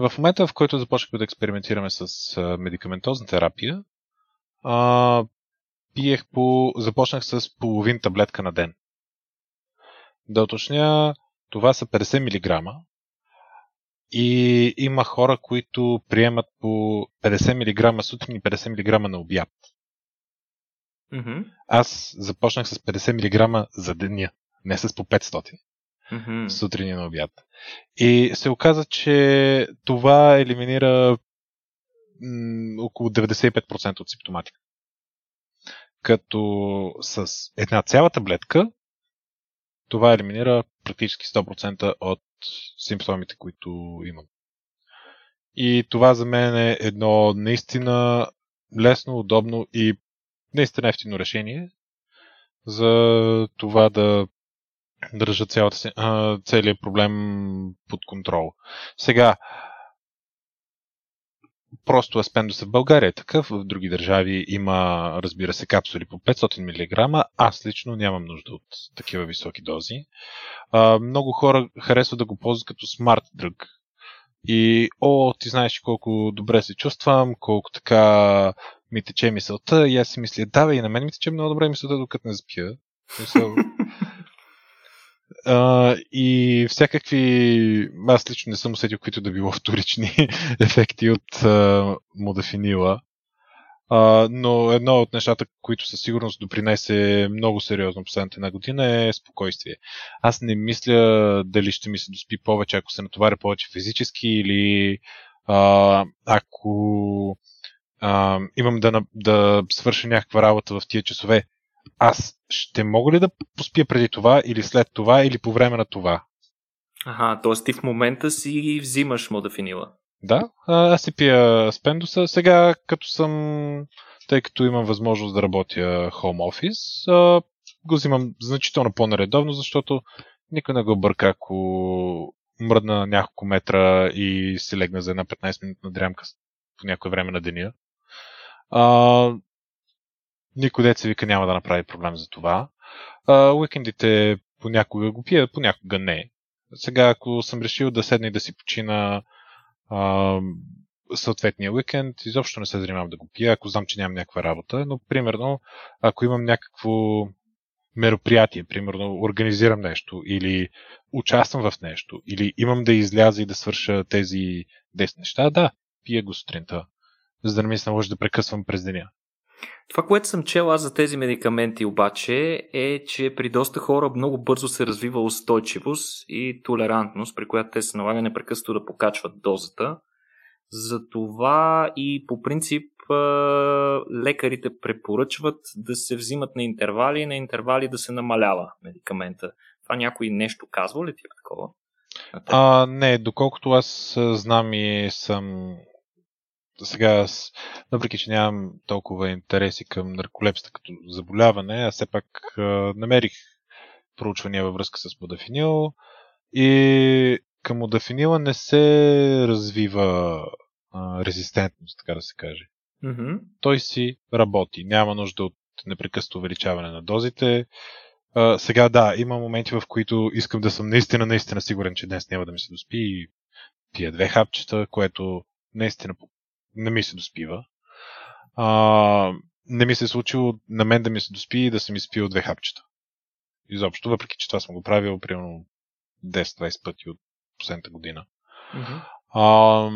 В момента, в който започнахме да експериментираме с медикаментозна терапия, а, пиех по... започнах с половин таблетка на ден. Да уточня, това са 50 мг. И има хора, които приемат по 50 мг сутрин и 50 мг на обяд. Mm-hmm. Аз започнах с 50 мг за деня, не с по 500 Mm-hmm. сутрин и на обяд. И се оказа, че това елиминира около 95% от симптоматика. Като с една цяла таблетка това елиминира практически 100% от симптомите, които имам. И това за мен е едно наистина лесно, удобно и наистина ефтино решение за това да държа цялата, целият проблем под контрол. Сега, просто Аспендус в България е такъв, в други държави има, разбира се, капсули по 500 мг. Аз лично нямам нужда от такива високи дози. А, много хора харесват да го ползват като смарт дръг. И, о, ти знаеш колко добре се чувствам, колко така ми тече мисълта. И аз си мисля, да, и на мен ми тече много добре мисълта, докато не спя. А, и всякакви... Аз лично не съм усетил каквито да било вторични ефекти от а, модафинила. А, но едно от нещата, които със сигурност допринесе много сериозно последната една година е спокойствие. Аз не мисля дали ще ми се доспи повече, ако се натоваря повече физически или а, ако а, имам да, да свърша някаква работа в тия часове. Аз ще мога ли да поспия преди това или след това или по време на това? Аха, т.е. ти в момента си взимаш модафинила. Да, аз си пия спендуса. Сега, като съм, тъй като имам възможност да работя home office, го взимам значително по-наредовно, защото никой не го бърка, ако мръдна няколко метра и се легна за една 15 минутна дрямка по някое време на деня. А, никой деца вика няма да направи проблем за това. Уикендите понякога го пия, понякога не. Сега, ако съм решил да седна и да си почина а, съответния уикенд, изобщо не се занимавам да го пия, ако знам, че нямам някаква работа, но примерно, ако имам някакво мероприятие, примерно организирам нещо или участвам в нещо, или имам да изляза и да свърша тези 10 неща, да, пия го сутринта, за да не ми се наложи да прекъсвам през деня. Това, което съм чел аз за тези медикаменти обаче е, че при доста хора много бързо се развива устойчивост и толерантност, при която те се налага непрекъснато да покачват дозата. Затова и по принцип лекарите препоръчват да се взимат на интервали и на интервали да се намалява медикамента. Това някой нещо казва ли ти такова? А, не, доколкото аз знам и съм сега, аз, въпреки че нямам толкова интереси към нарколепсата като заболяване, аз все пак а, намерих проучвания във връзка с модафинил и към модафинила не се развива а, резистентност, така да се каже. Мгм. Той си работи, няма нужда от непрекъснато увеличаване на дозите. А, сега да, има моменти, в които искам да съм наистина, наистина сигурен, че днес няма да ми се доспи и пия две хапчета, което наистина не ми се доспива. А, не ми се е случило на мен да ми се доспи и да съм изпил две хапчета. Изобщо, въпреки че това съм го правил примерно 10-20 пъти от последната година. Мгм. А,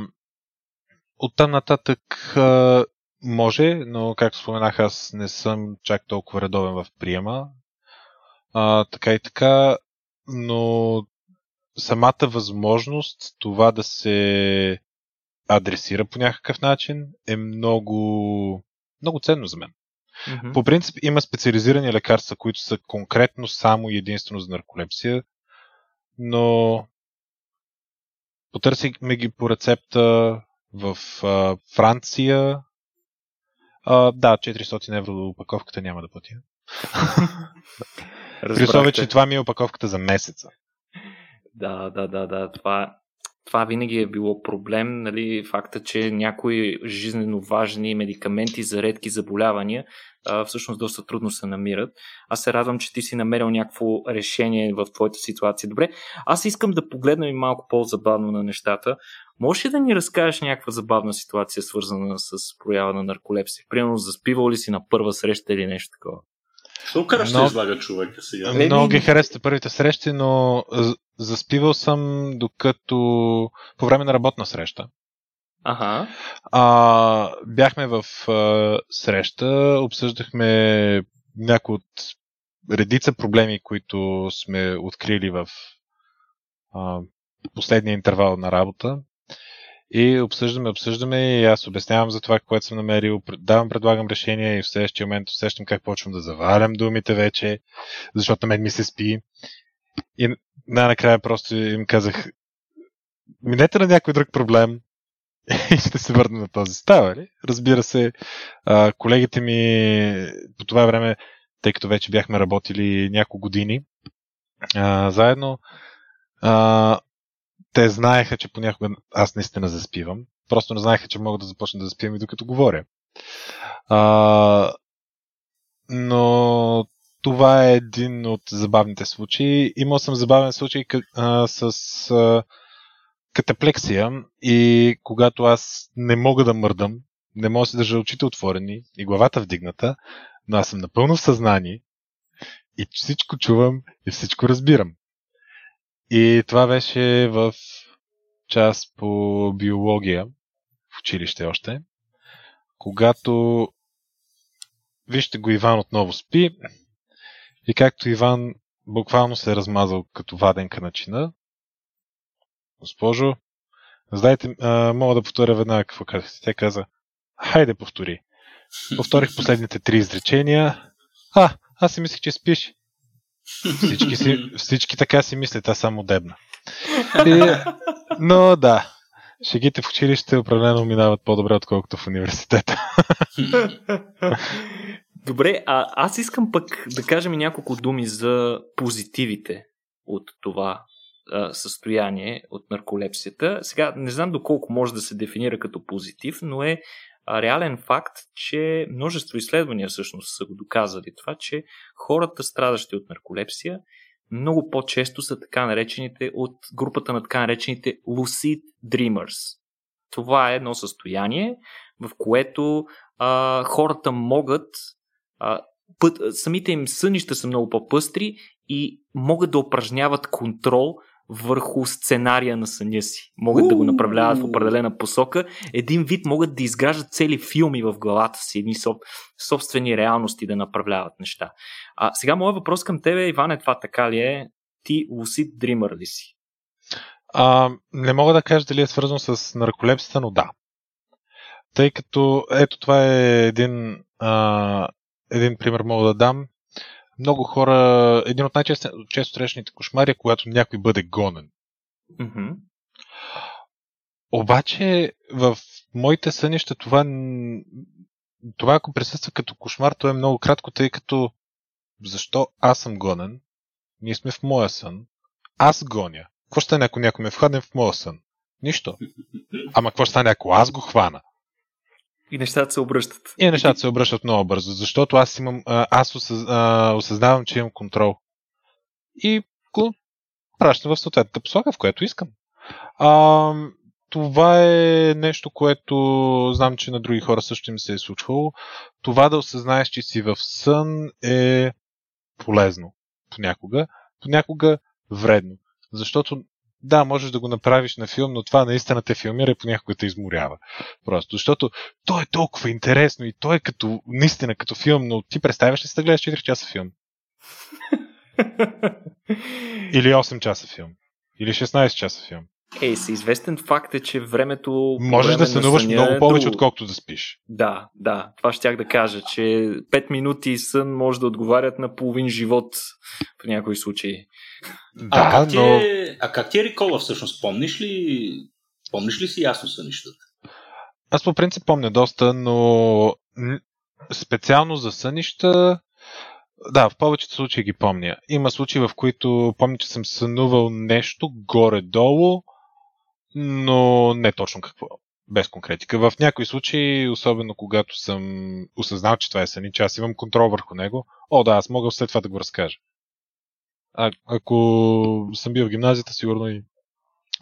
оттам нататък а, може, но както споменах, аз не съм чак толкова редовен в приема. А, така и така, но самата възможност това да се адресира по някакъв начин е много, много ценно за мен. Мгм. По принцип има специализирани лекарства, които са конкретно само и единствено за нарколепсия, но потърсихме ги по рецепта в а, Франция. А, да, 400 евро до опаковката няма да платя. При условие, че това ми е опаковката за месеца. Да, да, да, да. Това, това винаги е било проблем. Нали, факта, че някои жизненно важни медикаменти за редки заболявания а, всъщност доста трудно се намират. Аз се радвам, че ти си намерил някакво решение в твоята ситуация. Добре, аз искам да погледна и малко по-забавно на нещата. Можеш ли да ни разкажеш някаква забавна ситуация, свързана с проява на нарколепсия? Примерно, заспивал ли си на първа среща или нещо такова? Що караш ще излага човека сега? Много ги харесват първите срещи, но заспивал съм докато по време на работна среща. Ага. А, бяхме в а, среща, обсъждахме някои от редица проблеми, които сме открили в а, последния интервал на работа. И обсъждаме, обсъждаме и аз обяснявам за това, което съм намерил, давам, предлагам решение и в следващия момент усещам как почвам да завалям думите вече, защото на мен ми се спи. И най-накрая просто им казах, минете на някой друг проблем и ще се върна на този. Става ли? Разбира се, колегите ми по това време, тъй като вече бяхме работили няколко години заедно, те знаеха, че понякога аз наистина заспивам. Просто не знаеха, че мога да започна да заспивам и докато говоря. А, но това е един от забавните случаи. Имал съм забавен случай а, с а, катаплексия и когато аз не мога да мърдам, не мога да се държа очите отворени и главата вдигната, но аз съм напълно в съзнание и всичко чувам и всичко разбирам. И това беше в част по биология в училище още, когато вижте го Иван отново спи и както Иван буквално се е размазал като ваденка на чина, госпожо, знаете, а, мога да повторя веднага какво казахте. Тя каза, хайде повтори. Повторих последните три изречения. А, аз си мислех, че спиш. Всички, си, всички така си мислят, аз само дебна. И, но да, шегите в училище определено минават по-добре, отколкото в университета. Добре, а аз искам пък да кажем и няколко думи за позитивите от това а, състояние, от нарколепсията. Сега не знам доколко може да се дефинира като позитив, но е реален факт, че множество изследвания всъщност са го доказали това, че хората, страдащи от нарколепсия, много по-често са така наречените от групата на така наречените lucid dreamers. Това е едно състояние, в което а, хората могат а, път, самите им сънища са много по-пъстри и могат да упражняват контрол върху сценария на съня си. Могат да го направляват в определена посока. Един вид могат да изграждат цели филми в главата си, едни собствени реалности да направляват неща. А сега моят въпрос към тебе, Иван, е това така ли е? Ти lucid dreamer ли си? А, не мога да кажа дали е свързано с нарколепсията, но да. Тъй като, ето това е един, а, един пример мога да дам много хора, един от най-често срещаните кошмари е когато някой бъде гонен. Mm-hmm. Обаче в моите сънища това, това ако присъства като кошмар, то е много кратко, тъй като защо аз съм гонен? Ние сме в моя сън. Аз гоня. Какво ще стане, ако някой ме вхване в моя сън? Нищо. Ама какво ще стане, ако аз го хвана? И нещата се обръщат. И нещата се обръщат много бързо, защото аз имам, аз осъзнавам, че имам контрол. И го пращам в съответната посока, в която искам. А, това е нещо, което знам, че на други хора също им се е случвало. Това да осъзнаеш, че си в сън е полезно. Понякога. Понякога вредно. Защото да, можеш да го направиш на филм, но това наистина те филмира и понякога те изморява. Просто, защото то е толкова интересно и то е като, наистина като филм, но ти представяш ли си да гледаш 4 часа филм? Или 8 часа филм? Или 16 часа филм? Ей, с известен факт е, че времето... Можеш време да сънуваш много е повече, отколкото да спиш. Да, да. Това щях да кажа, че 5 минути сън може да отговарят на половин живот в някои случаи. Да, а, как ти но... е, а как ти е Рикола всъщност? Помниш ли, помниш ли си ясно сънищата? Аз по принцип помня доста, но специално за сънища да, в повечето случаи ги помня. Има случаи, в които помня, че съм сънувал нещо горе-долу, но не точно какво. Без конкретика. В някои случаи, особено когато съм осъзнал, че това е съни, че аз имам контрол върху него, о да, аз мога след това да го разкажа. А, ако съм бил в гимназията, сигурно и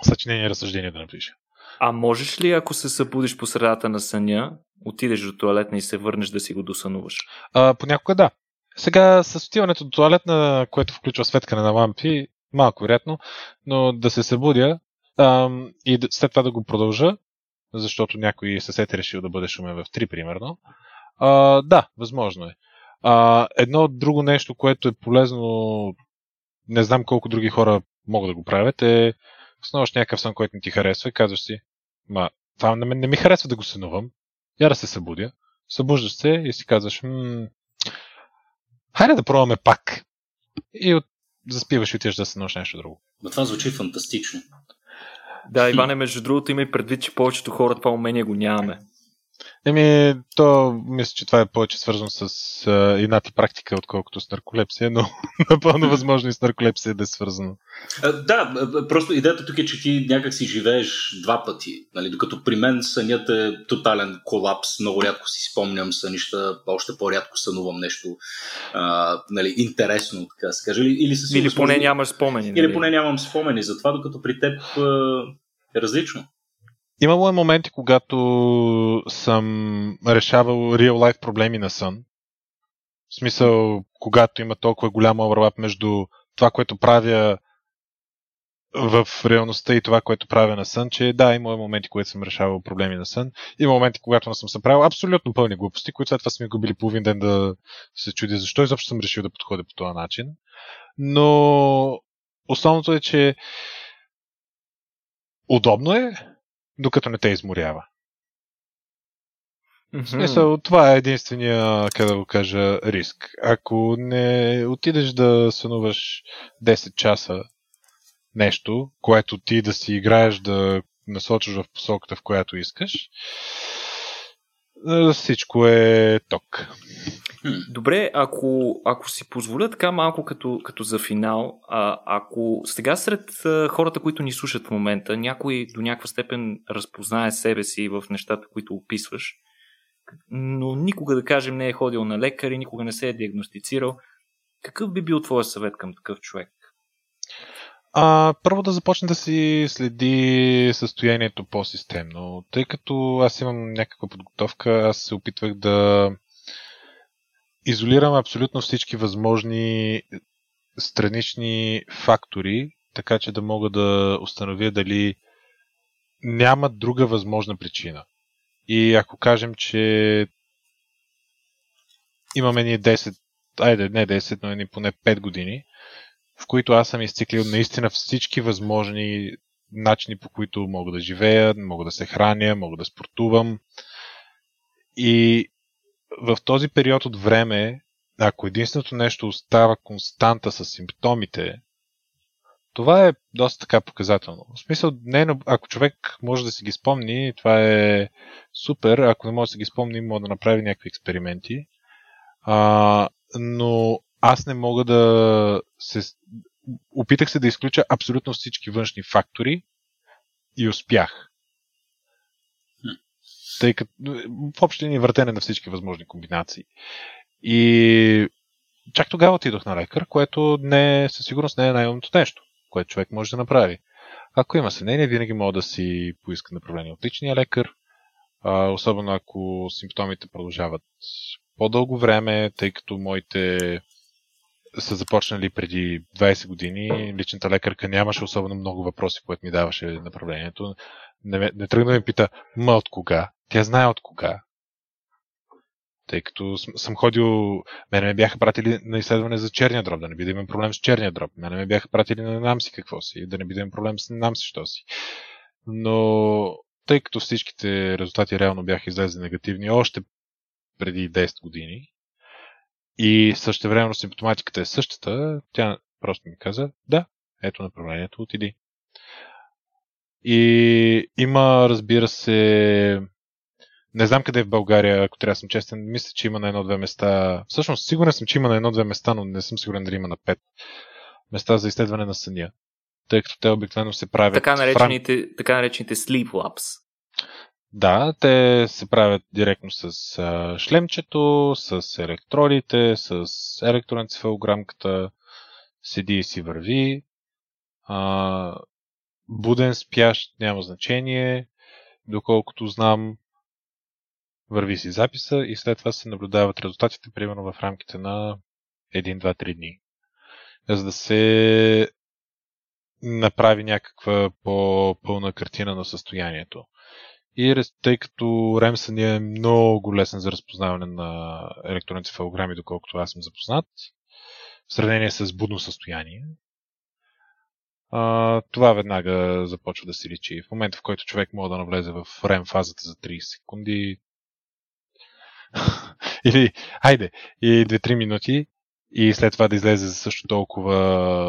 съчинение разсъждение да напиша. А можеш ли, ако се събудиш по средата на съня, отидеш до туалетна и се върнеш да си го досънуваш? А, понякога да. Сега с отиването до туалетна, което включва светкане на лампи, малко вероятно, но да се събудя а, и след това да го продължа, защото някой съсед е решил да бъде шумен в 3, примерно. А, да, възможно е. А, едно друго нещо, което е полезно, не знам колко други хора могат да го правят, е основаш някакъв сън, който не ти харесва и казваш си, ма, това не, не ми харесва да го сънувам, я да се събудя. Събуждаш се и си казваш, м- хайде да пробваме пак. И от... заспиваш и отиваш да сънуваш нещо друго. Но това звучи фантастично. Да, Иване, между другото има и предвид, че повечето хора това умение го нямаме. Еми, то мисля, че това е повече свързано с а, инати практика, отколкото с нарколепсия, но напълно възможно и с нарколепсия да е свързано. А, да, просто идеята тук е, че ти някак си живееш два пъти. Нали? Докато при мен сънят е тотален колапс. Много рядко си спомням сънища, още по-рядко сънувам нещо а, нали, интересно, така се каже. Или, или, или поне нямаш спомени. Или нали? поне нямам спомени. Затова, докато при теб а, е различно. Имало е моменти, когато съм решавал real life проблеми на сън. В смисъл, когато има толкова голяма overlap между това, което правя в реалността и това, което правя на сън, че да, има моменти, когато съм решавал проблеми на сън. Има моменти, когато не съм съправил абсолютно пълни глупости, които след това са ми губили половин ден да се чудя защо изобщо съм решил да подходя по този начин. Но основното е, че удобно е, докато не те изморява. Mm-hmm. В смисъл, това е единствения, как да го кажа, риск. Ако не отидеш да сънуваш 10 часа нещо, което ти да си играеш да насочиш в посоката, в която искаш, всичко е ток. Добре, ако, ако си позволя така малко като, като за финал, а, ако сега сред а, хората, които ни слушат в момента, някой до някаква степен разпознае себе си в нещата, които описваш, но никога да кажем не е ходил на лекар и никога не се е диагностицирал, какъв би бил твоя съвет към такъв човек? А, първо да започне да си следи състоянието по-системно. Тъй като аз имам някаква подготовка, аз се опитвах да изолирам абсолютно всички възможни странични фактори, така че да мога да установя дали няма друга възможна причина. И ако кажем, че имаме ни 10, айде не 10, но ни поне 5 години, в които аз съм изциклил наистина всички възможни начини, по които мога да живея, мога да се храня, мога да спортувам. И в този период от време, ако единственото нещо остава константа с симптомите, това е доста така показателно. В смисъл, не, ако човек може да си ги спомни, това е супер. Ако не може да си ги спомни, може да направи някакви експерименти. А, но аз не мога да се... Опитах се да изключа абсолютно всички външни фактори и успях. Тъй като в общи ни въртене на всички възможни комбинации. И чак тогава отидох на лекар, което не, със сигурност не е най-умното нещо, което човек може да направи. Ако има съмнение, винаги може да си поиска направление от личния лекар, особено ако симптомите продължават по-дълго време, тъй като моите са започнали преди 20 години. Личната лекарка нямаше особено много въпроси, които ми даваше направлението. Не, не тръгна да ми пита, ма от кога? Тя знае от кога. Тъй като съм ходил, мене ме бяха пратили на изследване за черния дроб, да не би да имам проблем с черния дроб. Мене ме бяха пратили на нам си какво си, да не би да имам проблем с нам си що си. Но тъй като всичките резултати реално бяха излезли негативни още преди 10 години, и същевременно симптоматиката е същата, тя просто ми каза, да, ето направлението, отиди. И има, разбира се, не знам къде е в България, ако трябва да съм честен, мисля, че има на едно-две места. Всъщност, сигурен съм, че има на едно-две места, но не съм сигурен дали има на пет места за изследване на съня. тъй като те обикновено се правят... Така наречените, рам... така наречените sleep labs. Да, те се правят директно с а, шлемчето, с електродите, с електроенцефалограмката, седи и си върви. А, буден, спящ, няма значение. Доколкото знам, върви си записа и след това се наблюдават резултатите, примерно в рамките на 1, 2, 3 дни. За да се направи някаква по-пълна картина на състоянието. И тъй като Ремсън е много лесен за разпознаване на електроенцефалограми, доколкото аз съм запознат, в сравнение с будно състояние, а, това веднага започва да се личи. В момента, в който човек може да навлезе в рем фазата за 30 секунди, или, хайде, и 2-3 минути, и след това да излезе за също толкова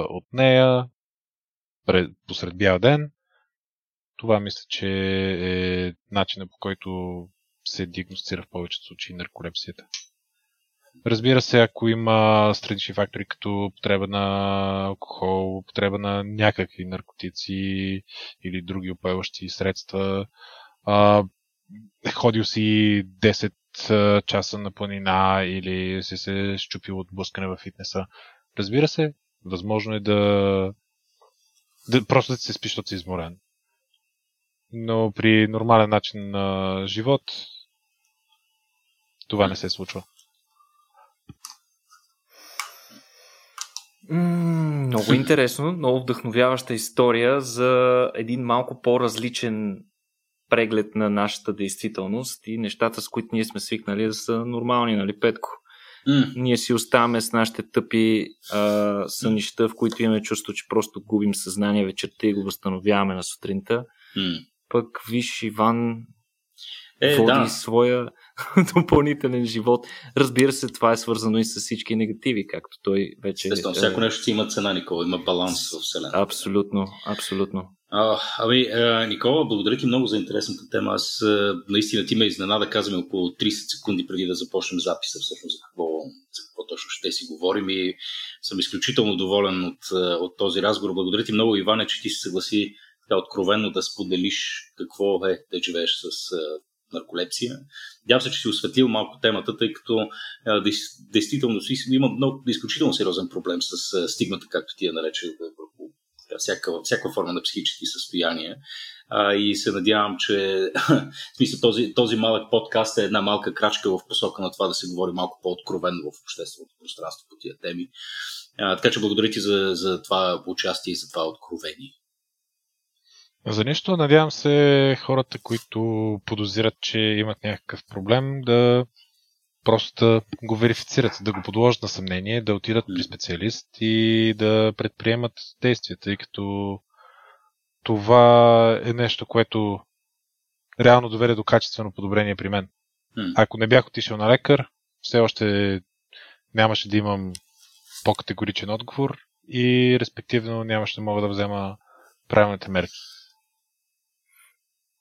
от нея, посред бял ден, това мисля, че е начинът по който се диагностира в повечето случаи нарколепсията. Разбира се, ако има странични фактори, като употреба на алкохол, употреба на някакви наркотици или други опойващи средства, а, ходил си 10 часа на планина или си се щупил от блъскане в фитнеса. Разбира се, възможно е да, да просто да се спиш, защото си изморен но при нормален начин на живот това не се случва. много интересно, много вдъхновяваща история за един малко по-различен преглед на нашата действителност и нещата, с които ние сме свикнали да са нормални, нали, Петко? Mm. Ние си оставаме с нашите тъпи а, сънища, в които имаме чувство, че просто губим съзнание вечерта и го възстановяваме на сутринта. Mm пък виж Иван е, води да. своя допълнителен живот. Разбира се, това е свързано и с всички негативи, както той вече... Естествено, всяко нещо си има цена, Никола, има баланс в Вселената. Абсолютно, абсолютно. А, ами, а, Никола, благодаря ти много за интересната тема. Аз наистина ти ме изненада, казваме около 30 секунди преди да започнем записа, всъщност за какво, за какво точно ще си говорим и съм изключително доволен от, от този разговор. Благодаря ти много, Иване, че ти се съгласи така откровенно да споделиш какво е да живееш с а, нарколепсия. Надявам се, че си осветлил малко темата, тъй като а, действително има много изключително сериозен проблем с а, стигмата, както ти я нарече върху всяка, всяка форма на психически състояния. А, и се надявам, че в смисъл, този, този малък подкаст е една малка крачка в посока на това да се говори малко по-откровенно в общественото пространство по тия теми. А, така че благодаря ти за, за това участие и за това откровение. За нищо, надявам се хората, които подозират, че имат някакъв проблем, да просто да го верифицират, да го подложат на съмнение, да отидат при специалист и да предприемат действия, тъй като това е нещо, което реално доведе до качествено подобрение при мен. Ако не бях отишъл на лекар, все още нямаше да имам по-категоричен отговор и респективно нямаше да мога да взема правилните мерки.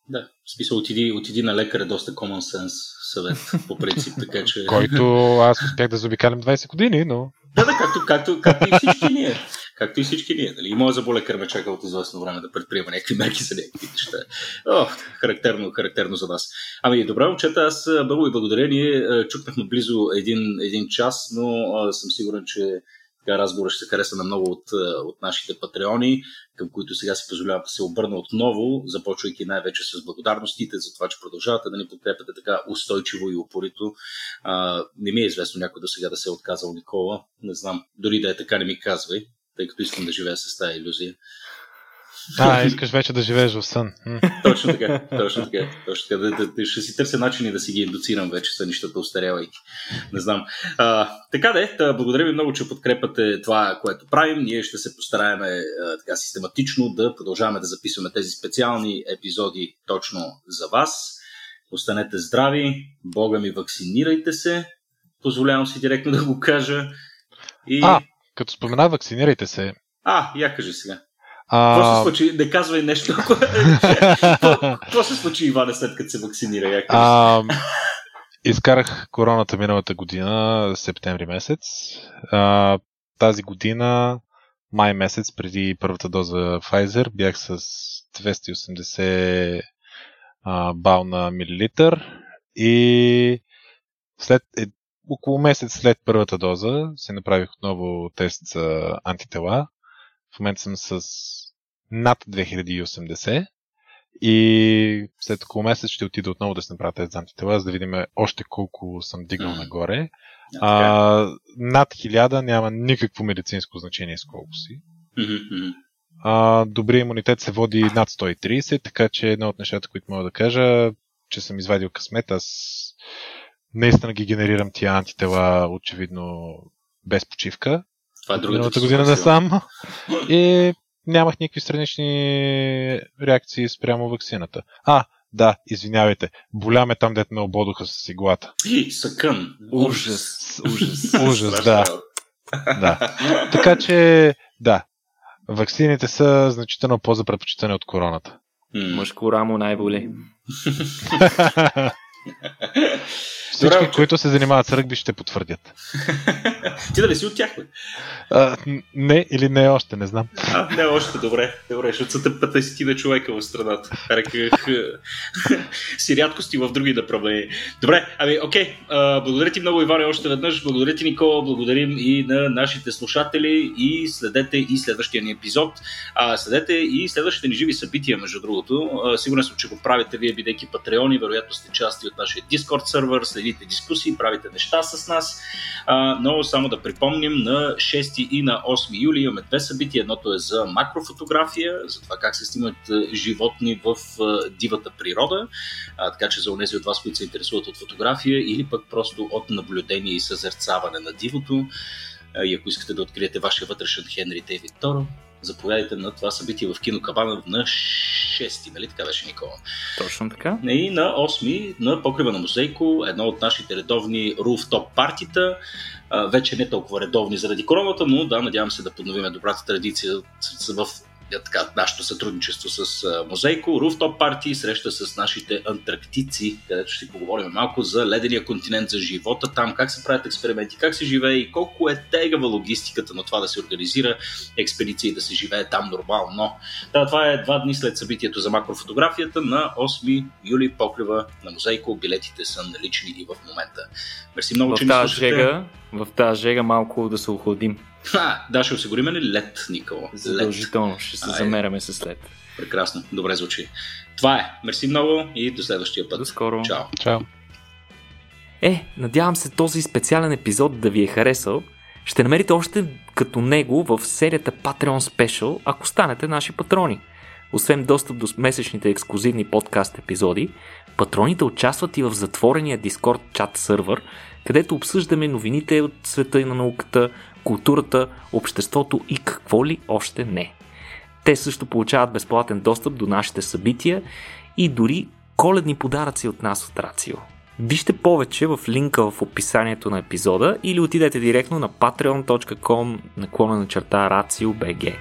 Да, в смисъл отиди, отиди на лекар е доста common sense съвет, по принцип, така че... Който аз успях да заобикалям 20 години, но... Да, да, както, както, както и всички ние. Както и всички ние. Нали? И моят заболекар ме чака от известно време да предприема някакви мерки за някакви неща. О, характерно, характерно за вас. Ами, добре, момчета, аз много ви благодаря. Ние чукнахме близо един, един час, но а, съм сигурен, че така разговора ще се хареса на много от, от нашите патреони, към които сега си позволявам да се обърна отново, започвайки най-вече с благодарностите за това, че продължавате да ни подкрепяте така устойчиво и упорито. А, не ми е известно някой до сега да се е отказал Никола. Не знам. Дори да е така, не ми казвай, тъй като искам да живея с тази иллюзия. А, искаш вече да живееш в сън. точно така, точно така. Точно така. Да, да, да, ще си търся начини да си ги индуцирам вече сънищата, устарявайки. Не знам. А, така де, да, благодаря ви много, че подкрепате това, което правим. Ние ще се постараем така систематично да продължаваме да записваме тези специални епизоди точно за вас. Останете здрави, Бога ми вакцинирайте се. Позволявам си директно да го кажа. И... А, като спомена вакцинирайте се. А, я кажи сега. А... Какво се случи? Не казвай нещо. Какво се случи, Иване, след като се вакцинира? Я а, изкарах короната миналата година, септември месец. А, тази година май месец преди първата доза Pfizer бях с 280 а, бал на милилитър и след, е, около месец след първата доза се направих отново тест за антитела. В момента съм с над 2080 и след около месец ще отида отново да се направя тест за антитела, за да видим още колко съм дигнал mm. нагоре. А, над 1000 няма никакво медицинско значение с колко си. Mm-hmm. А, добрия имунитет се води над 130, така че едно от нещата, които мога да кажа, че съм извадил късмет, аз наистина ги генерирам тия антитела, очевидно, без почивка. Това е другата година да сам. И нямах никакви странични реакции спрямо вакцината. А, да, извинявайте. Боля ме там, дете ме ободоха с иглата. И, съкън. Ужас. Ужас. Ужас, да. да. Така че, да. Ваксините са значително по-запредпочитани от короната. Мъжко рамо най-боли. Всички, Добре, които се занимават с ръгби, ще потвърдят. Ти да ли си от тях, бе? А, не или не още, не знам. А, не още, добре. Добре, защото са тъпата си на човека в страната. Реках си рядкости в други направления. Добре, ами окей. А, благодаря ти много, Иване, още веднъж. Благодаря ти, Никола. Благодарим и на нашите слушатели и следете и следващия ни епизод. А, следете и следващите ни живи събития, между другото. А, сигурен съм, че го правите вие, бидейки патреони. Вероятно сте части от нашия Discord сервер следите дискусии, правите неща с нас. А, но само да припомним, на 6 и на 8 юли имаме две събития. Едното е за макрофотография, за това как се снимат животни в дивата природа. А, така че за онези от вас, които се интересуват от фотография или пък просто от наблюдение и съзерцаване на дивото. И ако искате да откриете вашия вътрешен Хенри Дейвид Торо, заповядайте на това събитие в Кино Кабана на 6, нали така беше Никола? Точно така. И на 8 на покрива на музейко, едно от нашите редовни руфтоп партита, вече не толкова редовни заради короната, но да, надявам се да подновиме добрата традиция в така, нашето сътрудничество с Мозейко, Rooftop Party, среща с нашите антарктици, където ще поговорим малко за ледения континент, за живота там, как се правят експерименти, как се живее и колко е тегава логистиката на това да се организира експедиция и да се живее там нормално. Да, това е два дни след събитието за макрофотографията на 8 юли покрива на Мозейко. Билетите са налични и в момента. Мерси много, в че ни слушате. В тази жега малко да се охладим. А, да, ще осигурим ли лед, Никола? Задължително, ще се замеряме с лед. Прекрасно, добре звучи. Това е. Мерси много и до следващия път. До скоро. Чао. Чао. Е, надявам се този специален епизод да ви е харесал. Ще намерите още като него в серията Patreon Special, ако станете наши патрони. Освен достъп до месечните ексклюзивни подкаст епизоди, патроните участват и в затворения Discord чат сървър, където обсъждаме новините от света и на науката, културата, обществото и какво ли още не. Те също получават безплатен достъп до нашите събития и дори коледни подаръци от нас от Рацио. Вижте повече в линка в описанието на епизода или отидете директно на patreon.com наклона на черта RACIO.BG.